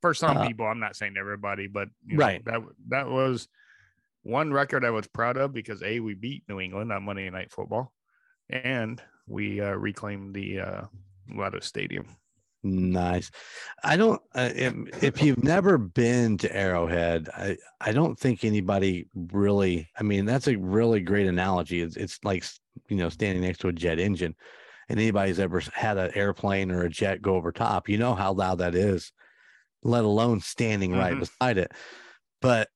B: for some
A: Uh,
B: people, I'm not saying everybody, but you know,
A: Right.
B: that that was one record I was proud of because a we beat New England on Monday Night Football, and we uh, reclaimed the Lotus Stadium.
A: Nice. I don't. Uh, if, if you've never been to Arrowhead, I I don't think anybody really. I mean, that's a really great analogy. It's it's like you know standing next to a jet engine, and anybody's ever had an airplane or a jet go over top, you know how loud that is. Let alone standing right
B: Mhm.
A: beside it. But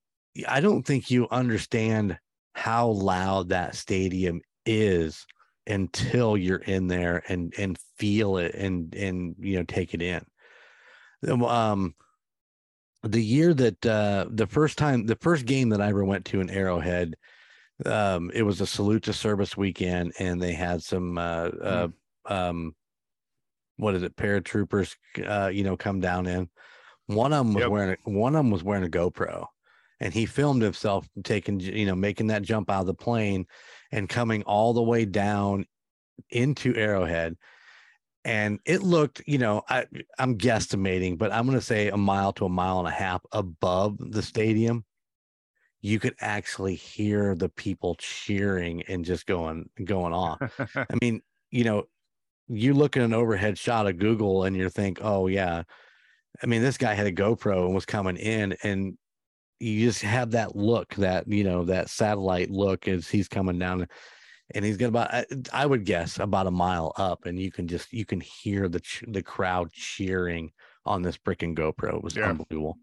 A: I don't think you understand how loud that stadium is until you're in there and and feel it and and you know take it in. Um, the year that uh the first time the first game that i ever went to in arrowhead um it was a salute to service weekend and they had some uh, uh um what is it paratroopers uh you know come down in. One of them was
B: Yep.
A: wearing a, one of them was wearing a gopro and he filmed himself taking you know making that jump out of the plane and coming all the way down into Arrowhead. And it looked, you know, I, I'm guesstimating, but I'm going to say a mile to a mile and a half above the stadium. You could actually hear the people cheering and just going going off. I mean, you know, you look at an overhead shot of Google and you think, oh yeah. I mean, this guy had a GoPro and was coming in, and you just have that look, that you know, that satellite look as he's coming down, and he's got about, I, I would guess, about a mile up, and you can just you can hear the the crowd cheering on this brick freaking GoPro. It was
B: Yeah.
A: unbelievable,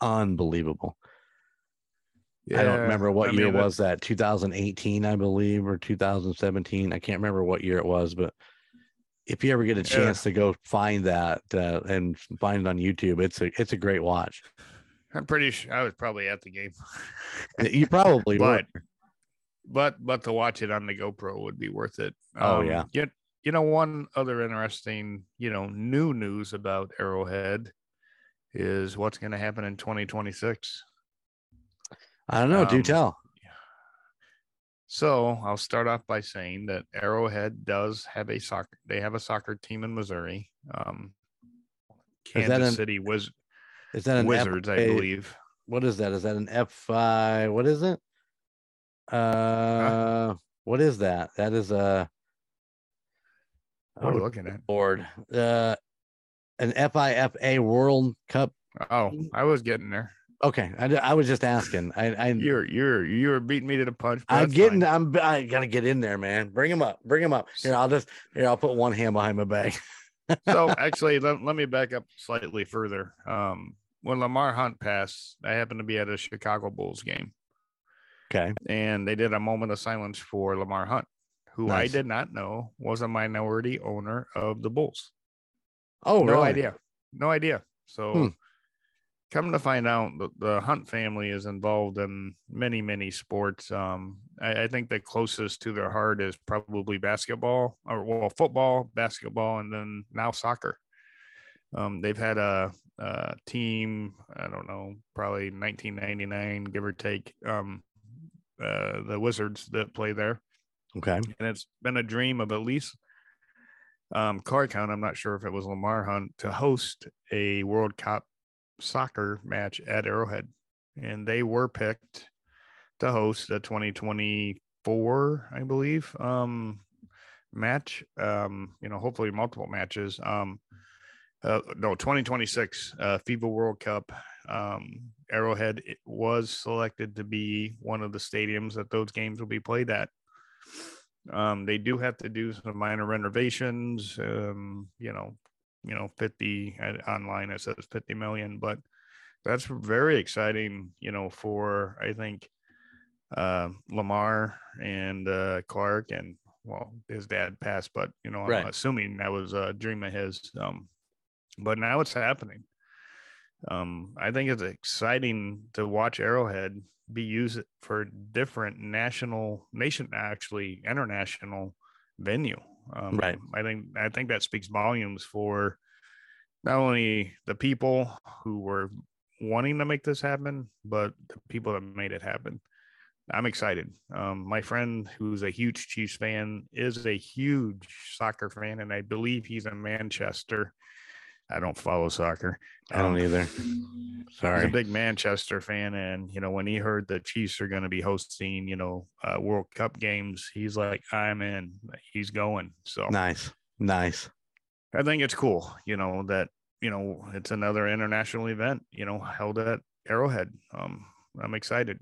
A: unbelievable. I don't remember what
B: I
A: year
B: mean,
A: was that 2018 I believe or 2017 I can't remember what year it was but if you ever get a
B: Yeah.
A: chance to go find that uh, and find it on YouTube it's a it's a great watch
B: I'm pretty sure I was probably at the game.
A: you probably would
B: but but but to watch it on the GoPro would be worth it.
A: Oh, yeah.
B: Yet you know one other interesting you know new news about Arrowhead is what's going to happen in 2026.
A: I don't know do
B: Um,
A: tell
B: So I'll start off by saying that Arrowhead does have a soccer. They have a soccer team in Missouri. Um, Kansas
A: an
B: City Wiz-
A: is that an
B: Wizards, I believe.
A: what is that is that an F5 what is it uh what is that that is a
B: What are
A: oh,
B: looking at?
A: board. uh an FIFA World Cup
B: Oh, I was getting there.
A: okay I, I was just asking I I
B: You're you're you're beating me to the punch.
A: I'm getting.
B: fine.
A: I'm. I gotta get in there, man. Bring him up. Bring him up. Here, I'll just. Here, I'll put one hand behind my back.
B: so actually let, let me back up slightly further um when lamar hunt passed. I happened to be at a chicago bulls game.
A: Okay.
B: and they did a moment of silence for lamar hunt who i did not know was a minority owner of the bulls.
A: Oh,
B: no
A: really?
B: idea. No idea. So
A: Hmm.
B: come to find out the, the hunt family is involved in many many sports. Um I, I think the closest to their heart is probably basketball or well football basketball and then now soccer. Um they've had a, a team i don't know probably 1999 give or take um uh the wizards that play there
A: Okay.
B: and it's been a dream of at least um Clark Hunt. I'm not sure if it was Lamar Hunt to host a World Cup soccer match at Arrowhead, and they were picked to host the 2024, I believe, um match. Um, you know, hopefully multiple matches. Um, uh, no, 2026 uh, FIFA World Cup. Um, Arrowhead was selected to be one of the stadiums that those games will be played at. Um, they do have to do some minor renovations. Um, you know, you know, 50 uh, online I said it says 50 million, but that's very exciting. You know, for I think uh, Lamar and uh, Clark and well, his dad passed, but you know, I'm
A: Right.
B: assuming that was a dream of his. Um, but now it's happening. Um, I think it's exciting to watch Arrowhead be used for different national nation actually international venue um,
A: Right.
B: i think i think that speaks volumes for not only the people who were wanting to make this happen but the people that made it happen i'm excited um, my friend who's a huge chiefs fan is a huge soccer fan and i believe he's in manchester i don't follow soccer
A: I don't
B: Um,
A: either.
B: He's
A: Sorry.
B: a big Manchester fan, and you know when he heard the Chiefs are going to be hosting, you know, uh, World Cup games, he's like, "I'm in." He's going. So
A: Nice. Nice.
B: I think it's cool, you know, that you know it's another international event, you know, held at Arrowhead. Um, I'm excited.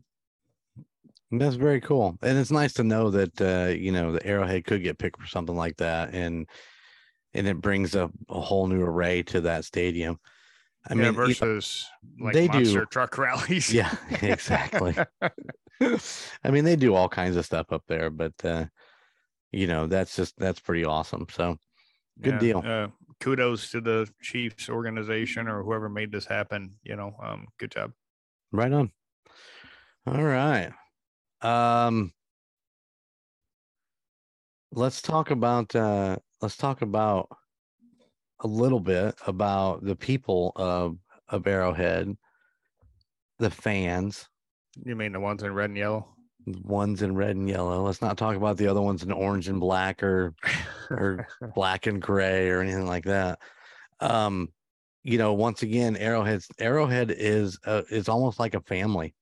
A: That's very cool. And it's nice to know that uh, you know, the Arrowhead could get picked for something like that and and it brings a, a whole new array to that stadium. I
B: I
A: mean,
B: mean,
A: you know,
B: versus like
A: they do-
B: monster truck rallies.
A: yeah, exactly. I mean, they do all kinds of stuff up there, but uh, you know, that's just that's pretty awesome. So good
B: Yeah,
A: deal.
B: Uh, kudos to the Chiefs organization or whoever made this happen. You know, um, good job.
A: Right on. All right. Um let's talk about uh let's talk about a little bit about the people of of Arrowhead, the fans,
B: You mean the ones in red and yellow?
A: ones in red and yellow. Let's not talk about the other ones in orange and black or or black and gray or anything like that. Um, you know, once again, Arrowhead Arrowhead is uh, is almost like a family,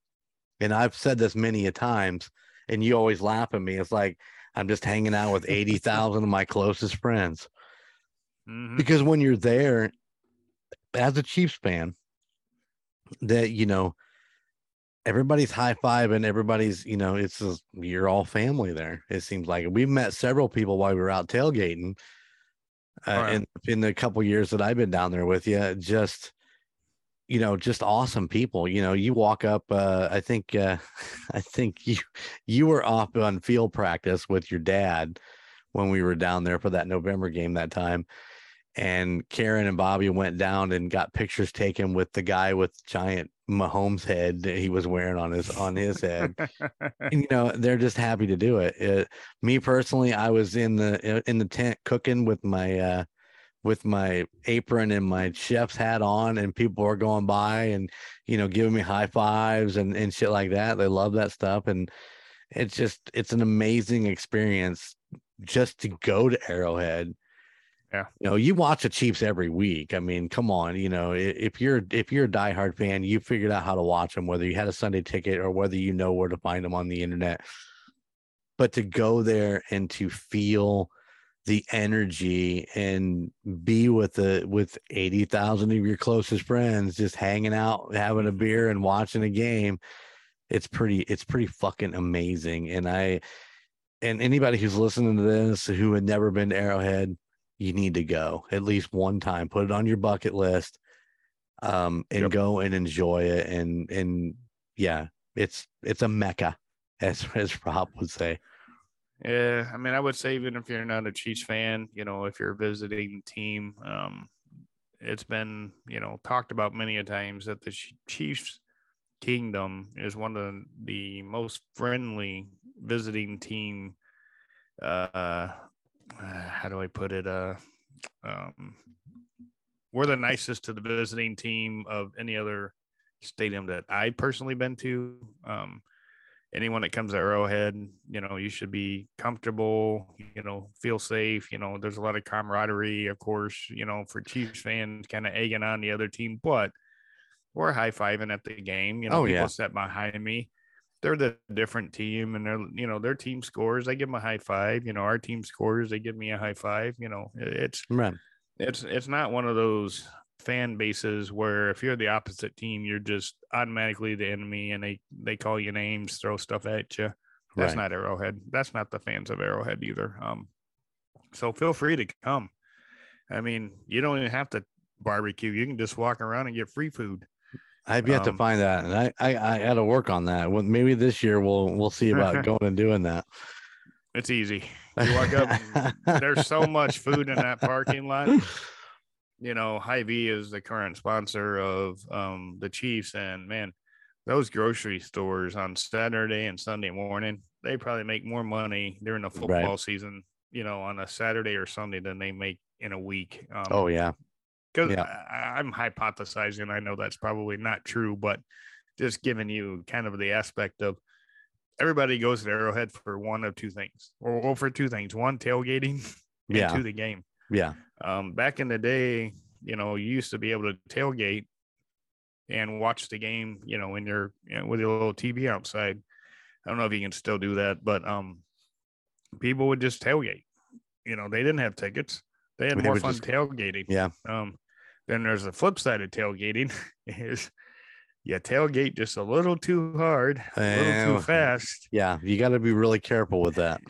A: and I've said this many a times, and you always laugh at me. It's like I'm just hanging out with eighty thousand of my closest friends
B: Mhm.
A: because when you're there as a Chiefs fan, that you know everybody's high five and everybody's you know it's just, you're all family there. It seems like we've met several people while we were out tailgating. Uh, in in the couple years that I've been down there with you, just you know, just awesome people. You know, you walk up. Uh, I think uh, I think you you were off on field practice with your dad when we were down there for that November game that time. And Karen and Bobby went down and got pictures taken with the guy with giant Mahomes head that he was wearing on his on his head. and you know they're just happy to do it. it. Me personally, I was in the in the tent cooking with my uh with my apron and my chef's hat on, and people are going by and you know giving me high fives and and shit like that. They love that stuff, and it's just it's an amazing experience just to go to Arrowhead.
B: Yeah.
A: You know, you watch the Chiefs every week. I mean, come on, you know, if you're if you're a diehard fan, you figured out how to watch them, whether you had a Sunday ticket or whether you know where to find them on the internet. But to go there and to feel the energy and be with the with 80,000 of your closest friends just hanging out having a beer and watching a game it's pretty it's pretty fucking amazing. And i and anybody who's listening to this who had never been to arrowhead you need to go at least one time. Put it on your bucket list um and
B: Yep.
A: go and enjoy it. And and yeah it's it's a mecca as as rob would say
B: Yeah, I mean, I would say even if you're not a Chiefs fan, you know, if you're a visiting team, um, it's been you know talked about many a times that the Chiefs Kingdom is one of the most friendly visiting team. Uh, how do I put it? Uh, um, we're the nicest to the visiting team of any other stadium that I personally been to. Um, anyone that comes to Arrowhead, you know, you should be comfortable, you know, feel safe. You know, there's a lot of camaraderie, of course, you know, for Chiefs fans kind of egging on the other team, but we're high fiving at the game. You know,
A: Oh,
B: people
A: yeah.
B: sat behind me. They're the different team and they're, you know, their team scores. I give them a high five. You know, our team scores. They give me a high five. You know, it's,
A: right
B: it's it's not one of those fan bases where if you're the opposite team, you're just automatically the enemy and they they call you names, throw stuff at you. That's
A: Right.
B: not Arrowhead. That's not the fans of Arrowhead either. Um, so feel free to come. I mean, you don't even have to barbecue. You can just walk around and get free food.
A: I've yet to
B: Um,
A: find that, and I I, I got to work on that. Well, maybe this year we'll we'll see about going and doing that.
B: It's easy. You walk up, and there's so much food in that parking lot. you know, Hy-Vee is the current sponsor of um, the Chiefs, and man, those grocery stores on Saturday and Sunday morning, they probably make more money during the football
A: Right.
B: season, you know, on a Saturday or Sunday than they make in a week. Um,
A: Oh yeah.
B: because
A: Yeah.
B: I'm hypothesizing. I know that's probably not true, but just giving you kind of the aspect of everybody goes to Arrowhead for one of two things, or, or for two things: one, tailgating, and
A: Yeah.
B: two, the game.
A: Yeah.
B: Um, back in the day, you know, you used to be able to tailgate and watch the game, you know, in your you know, with your little TV outside. I don't know if you can still do that, but um, people would just tailgate. You know, they didn't have tickets. They had
A: They
B: more fun
A: just-
B: tailgating.
A: Yeah.
B: Um, then there's the flip side of tailgating is you tailgate just a little too hard, a little too fast.
A: Yeah. You got to be really careful with that.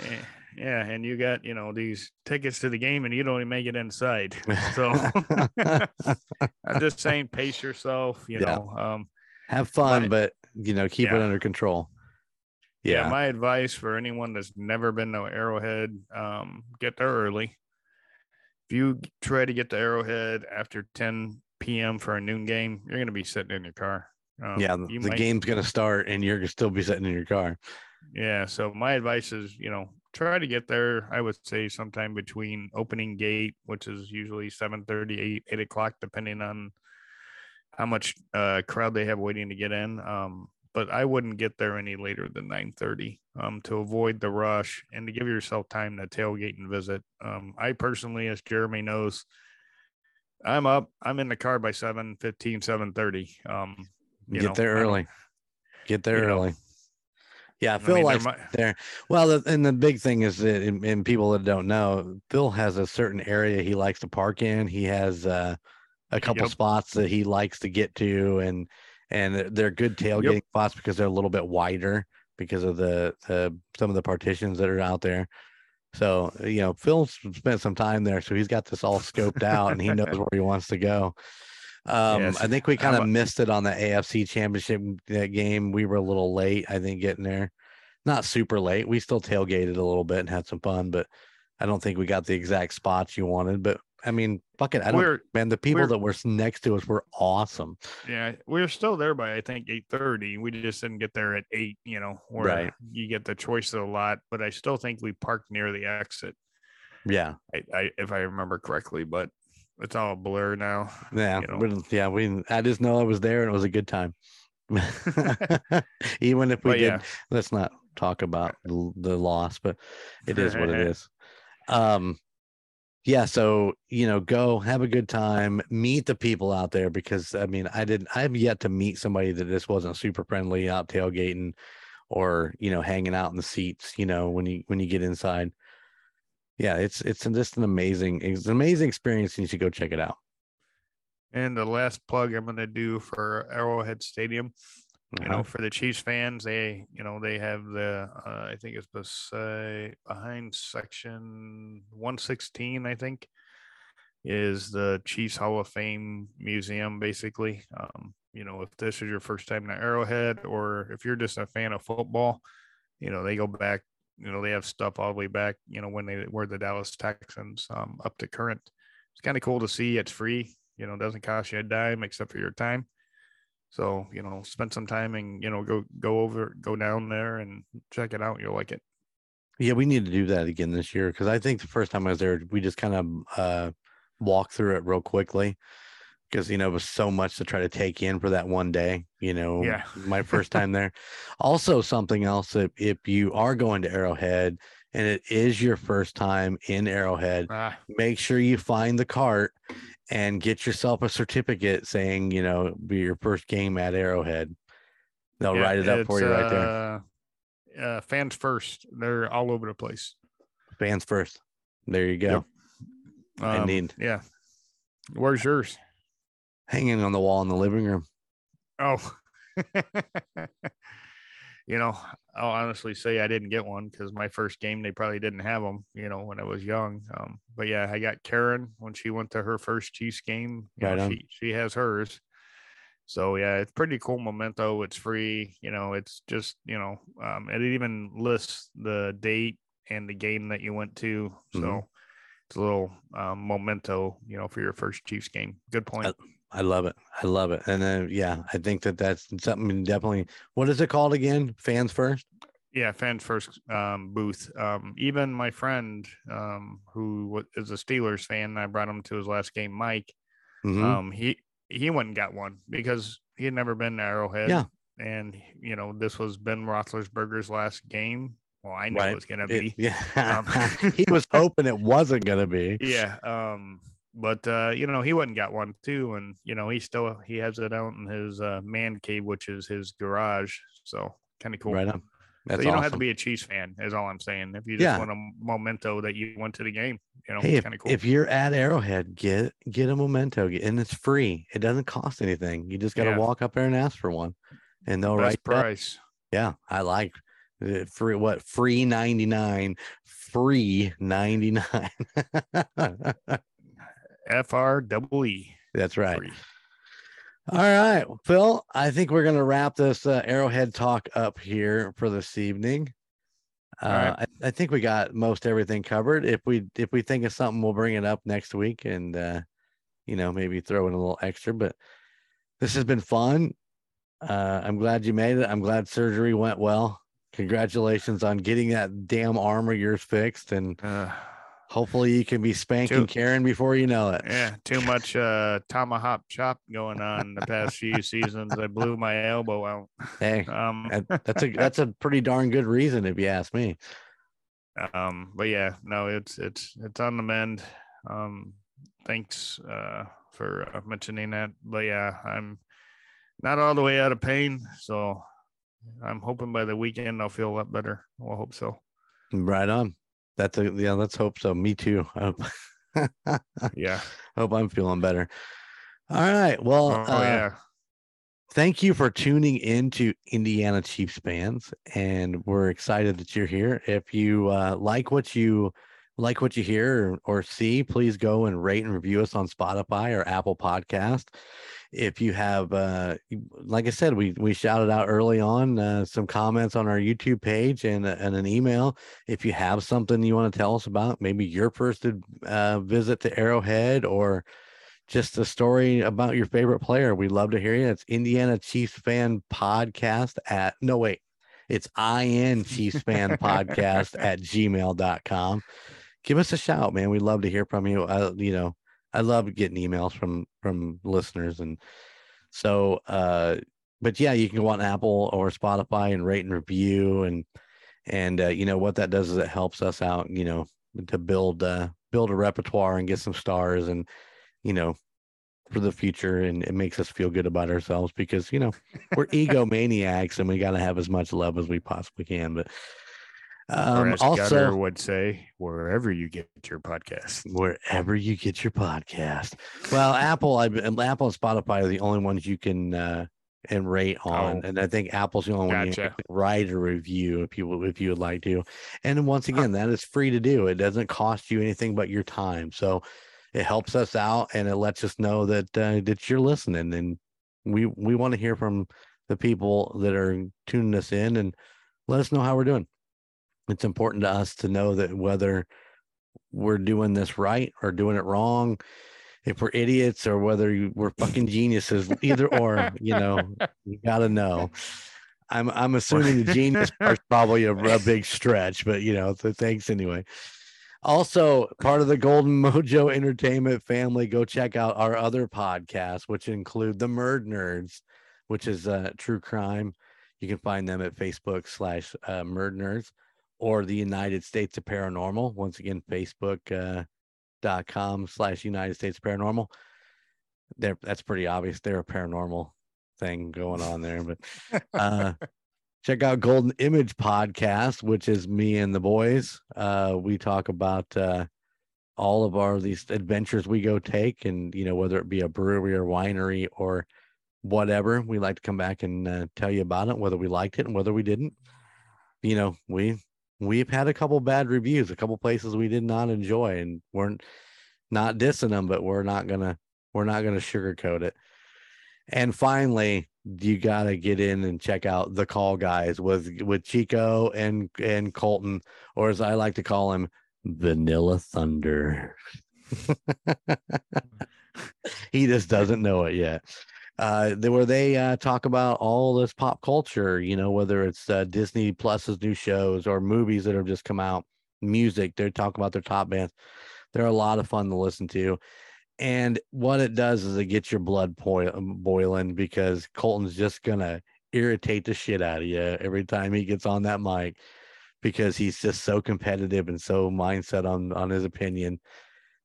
B: Yeah, and you got you know these tickets to the game, and you don't even make it inside. So I'm just saying, pace yourself. You
A: Yeah.
B: know, um,
A: Have fun,
B: My-
A: but you know, keep it under control.
B: yeah.
A: Yeah.
B: My advice for anyone that's never been to Arrowhead, um, get there early. If you try to get to Arrowhead after 10 p.m. for a noon game, you're going to be sitting in your car. Um,
A: yeah. The, the
B: might-
A: game's going to start and you're going to still be sitting in your car.
B: Yeah. So my advice is, you know, try to get there. I would say sometime between opening gate, which is usually 7 30 8, 8 o'clock, depending on how much uh, crowd they have waiting to get in. Um, but I wouldn't get there any later than 9 30 um, to avoid the rush and to give yourself time to tailgate and visit. Um, I personally, as Jeremy knows, I'm up, I'm in the car by 7 15, 7 30. Um, you
A: Get
B: know,
A: there early. Get there
B: early know,
A: Yeah.
B: I
A: Phil
B: mean, there
A: likes
B: might-
A: there. Well, and the big thing is that, and, and people that don't know, Phil has a certain area he likes to park in. He has uh, a couple
B: Yep.
A: spots that he likes to get to, and and they're- they're good tailgating spots because they're a little bit wider because of the, the some of the partitions that are out there. So you know, Phil spent some time there, so he's got this all scoped out, and he knows where he wants to go. Um,
B: Yes,
A: I think we kind of missed it on the AFC Championship game. We were a little late, I think, getting there. Not super late. We still tailgated a little bit and had some fun, but I don't think we got the exact spots you wanted. But I mean, fuck it. I don't,
B: we're,
A: man. The people that were next to us were awesome.
B: Yeah, we were still there by I think eight thirty. We just didn't get there at eight. You know, where
A: Right.
B: you get the choice of a lot. But I still think we parked near the exit.
A: Yeah,
B: I, I if I remember correctly, but it's all a blur now.
A: yeah,
B: You know.
A: we yeah. We, I just know I was there and it was a good time. Even if we
B: But
A: did,
B: yeah,
A: let's not talk about the, the loss, but it is what it is. Um, yeah. So you know, go have a good time, meet the people out there because I mean, I didn't. I've yet to meet somebody that this wasn't super friendly out tailgating, or you know, hanging out in the seats. You know, when you when you get inside. Yeah, it's it's just an amazing, it's an amazing experience, and you should go check it out.
B: And the last plug I'm going to do for Arrowhead Stadium, you
A: Uh-huh.
B: know, for the Chiefs fans, they, you know, they have the, uh, I think it's beside, behind section 116, I think, is the Chiefs Hall of Fame Museum, basically. Um, you know, if this is your first time to Arrowhead, or if you're just a fan of football, you know, they go back, you know, they have stuff all the way back, you know, when they were the Dallas Texans um, up to current. It's kind of cool to see. It's free, you know, it doesn't cost you a dime except for your time. So, you know, spend some time and, you know, go, go over, go down there and check it out. You'll like it.
A: Yeah, we need to do that again this year because I think the first time I was there, we just kind of uh, walked through it real quickly because you know it was so much to try to take in for that one day. You know,
B: Yeah.
A: my first time there. Also, something else that if you are going to Arrowhead and it is your first time in Arrowhead,
B: Ah,
A: make sure you find the cart and get yourself a certificate saying you know be your first game at Arrowhead. They'll
B: yeah,
A: write it up for you right there.
B: uh, Uh, fans first. They're all over the place.
A: Fans first. There you go.
B: Yep.
A: I
B: Um,
A: need-
B: Yeah. Where's yours?
A: Hanging on the wall in the living room.
B: Oh. you know, I'll honestly say I didn't get one because my first game they probably didn't have them. You know, when I was young. Um, but yeah, I got Karen when she went to her first Chiefs game. You
A: Right
B: know, she she has hers. So yeah, it's pretty cool memento. It's free. You know, it's just you know, um, it even lists the date and the game that you went to. So
A: Mhm.
B: it's a little um, memento, you know, for your first Chiefs game. Good point.
A: I love it. I love it. And then yeah, I think that that's something definitely. What is it called again? Fans first.
B: Yeah, fans first um, booth. Um, even my friend um, who is a Steelers fan, I brought him to his last game, Mike.
A: Mhm.
B: Um, he he went and got one because he had never been to Arrowhead.
A: Yeah.
B: and you know this was Ben Roethlisberger's last game. Well, I knew
A: Right.
B: it was gonna
A: It-
B: be.
A: yeah.
B: Um,
A: he was hoping it wasn't gonna be.
B: yeah um but uh, you know he went and got one too, and you know he still he has it out in his uh, man cave, which is his garage. So kind of cool.
A: Right on. That's
B: so you don't have to be a Chiefs fan, is all I'm saying. If you just
A: yeah.
B: want a memento that you went to the game, you know,
A: hey,
B: kind of cool.
A: If you're at Arrowhead, get get a memento, and it's free. It doesn't cost anything. You just got to
B: yeah.
A: walk up there and ask for one, and they'll
B: Best
A: write
B: price. That.
A: Yeah, I like uh, free what free 99 free 99
B: F R E.
A: That's right.
B: Free.
A: All right, Phil, I think we're going to wrap this uh, Arrowhead talk up here for this evening. Uh,
B: right.
A: I, I, think we got most everything covered. If we if we think of something, we'll bring it up next week, and uh, you know maybe throw in a little extra. But this has been fun. Uh, I'm glad you made it. I'm glad surgery went well. Congratulations on getting that damn arm of yours fixed, and
B: uh,
A: hopefully you can be spanking
B: Two-
A: Karen before you know it.
B: yeah too much uh tomahawk chop going on the past few seasons i blew my elbow out
A: Hey,
B: um
A: that's a that's a pretty darn good reason if you ask me.
B: um but yeah no it's it's it's on the mend um thanks uh for uh, mentioning that but yeah i'm not all the way out of pain so i'm hoping by the weekend i'll feel a lot better I will hope so
A: Right on. That's a yeah. Let's hope so. Me too. I hope,
B: yeah
A: hope I'm feeling better. All right. Well,
B: oh
A: uh,
B: yeah
A: thank you for tuning in to Indiana Chiefs fans, and we're excited that you're here. If you uh, like what you like what you hear or, or see, please go and rate and review us on Spotify or Apple Podcast. If you have, uh, like I said, we we shouted out early on uh, some comments on our YouTube page and, and an email. If you have something you want to tell us about, maybe your first uh, visit to Arrowhead or just a story about your favorite player. We'd love to hear you. It's Indiana Chiefs fan podcast at no wait, it's IN Chiefs fan podcast at gmail.com. Give us a shout, man. We'd love to hear from you. I, you know, I love getting emails from from listeners and so uh but yeah, you can go on Apple or Spotify and rate and review and and uh, you know what that does is it helps us out, you know, to build uh build a repertoire and get some stars and you know for the future and it makes us feel good about ourselves because you know we're egomaniacs and we got to have as much love as we possibly can but um
B: as
A: also
B: would say wherever you get your podcast.
A: Wherever you get your podcast. Well apple i apple and spotify are the only ones you can uh and rate on
B: Oh.
A: and i think apple's the only one you can write a review if you if you would like to. And once again that is free to do. It doesn't cost you anything but your time. So it helps us out and it lets us know that uh, that you're listening and we we want to hear from the people that are tuning us in and let us know how we're doing it's important to us to know that whether we're doing this right or doing it wrong if we're idiots or whether we're fucking geniuses either or you know you gotta know. I'm i'm assuming the genius part's probably a, a big stretch but you know so thanks anyway. Also part of the golden mojo entertainment family go check out our other podcasts which include the murd nerds which is uh true crime. You can find them at facebook slash uh, murd nerds or the united states of paranormal once again facebook uh dot com slash united states paranormal. There that's pretty obvious they're a paranormal thing going on there but uh check out golden image podcast which is me and the boys uh we talk about uh all of our these adventures we go take and you know whether it be a brewery or winery or whatever we like to come back and uh, tell you about it whether we liked it and whether we didn't. You know we we've had a couple bad reviews a couple places we did not enjoy and we're not dissing them but we're not gonna we're not gonna sugarcoat it and finally you gotta get in and check out the call guys with with chico and and colton or as i like to call him Vanilla Thunder. he just doesn't know it yet. Uh, they, where they uh, talk about all this pop culture, you know, whether it's uh, Disney Plus's new shows or movies that have just come out, music. They're talking about their top bands. They're a lot of fun to listen to. And what it does is it gets your blood po- boiling because Colton's just gonna irritate the shit out of you every time he gets on that mic because he's just so competitive and so mindset on on his opinion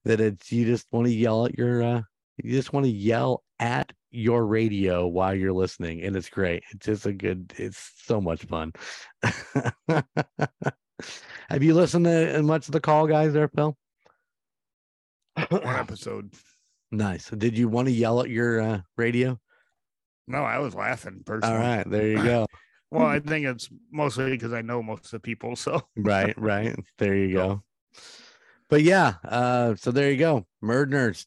A: that it's you just want to yell at your uh you just want to yell at your radio while you're listening and it's great. It's just a good it's so much fun. Have you listened to much of the call guys there phil?
B: One episode.
A: nice. Did you want to yell at your uh, radio?
B: No, I was laughing personally.
A: all right there you go.
B: Well, I think it's mostly because I know most of the people. So.
A: Right right. There you go. But yeah uh so there you go. Murd nerds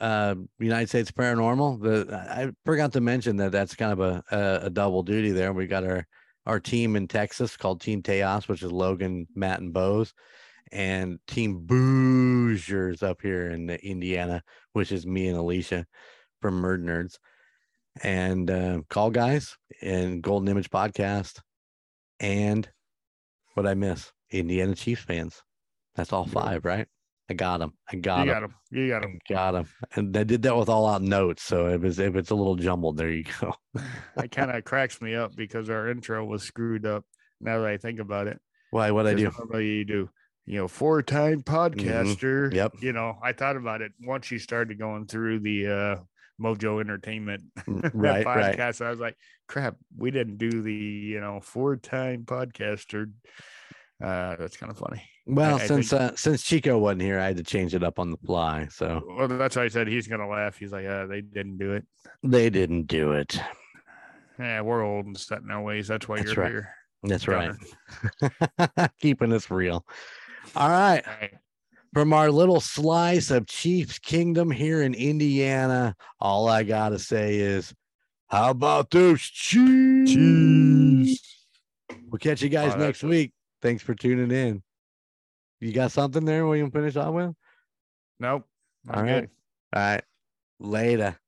A: uh united states paranormal the i forgot to mention that that's kind of a a, a double duty there we got our our team in texas called team teos which is logan matt and bose and team boozers up here in indiana which is me and alicia from murd nerds and uh, call guys and golden image podcast and what I miss Indiana Chiefs fans. That's all five, right? I got them. I got
B: you
A: them.
B: got him. You got him.
A: Got them. And I did that with all out notes. So if it's if it's a little jumbled, there you go.
B: It kind of cracks me up because our intro was screwed up. Now that I think about it,
A: Why? What I do?
B: normally you do, you know, four-time podcaster.
A: Mm-hmm. Yep.
B: You know, I thought about it once you started going through the uh Mojo Entertainment
A: Mm, Right, right.
B: podcast. I was like, crap, we didn't do the you know four-time podcaster. Uh, that's kind of funny.
A: Well,
B: I
A: since
B: think-
A: uh, since Chico wasn't here, I had to change it up on the fly. So
B: Well, that's why I said he's gonna laugh. He's like, uh, they didn't do it.
A: they didn't do it.
B: Yeah, we're old and set in our ways. That's why
A: That's
B: you're
A: right.
B: here.
A: That's right. Keeping us real. All right.
B: All right.
A: from our little slice of Chiefs Kingdom here in Indiana, all I gotta say is, how about those Chiefs? We'll catch you guys
B: Oh,
A: next week. Thanks for tuning in. You got something there? William finish off with?
B: Nope.
A: All right. All right. Later.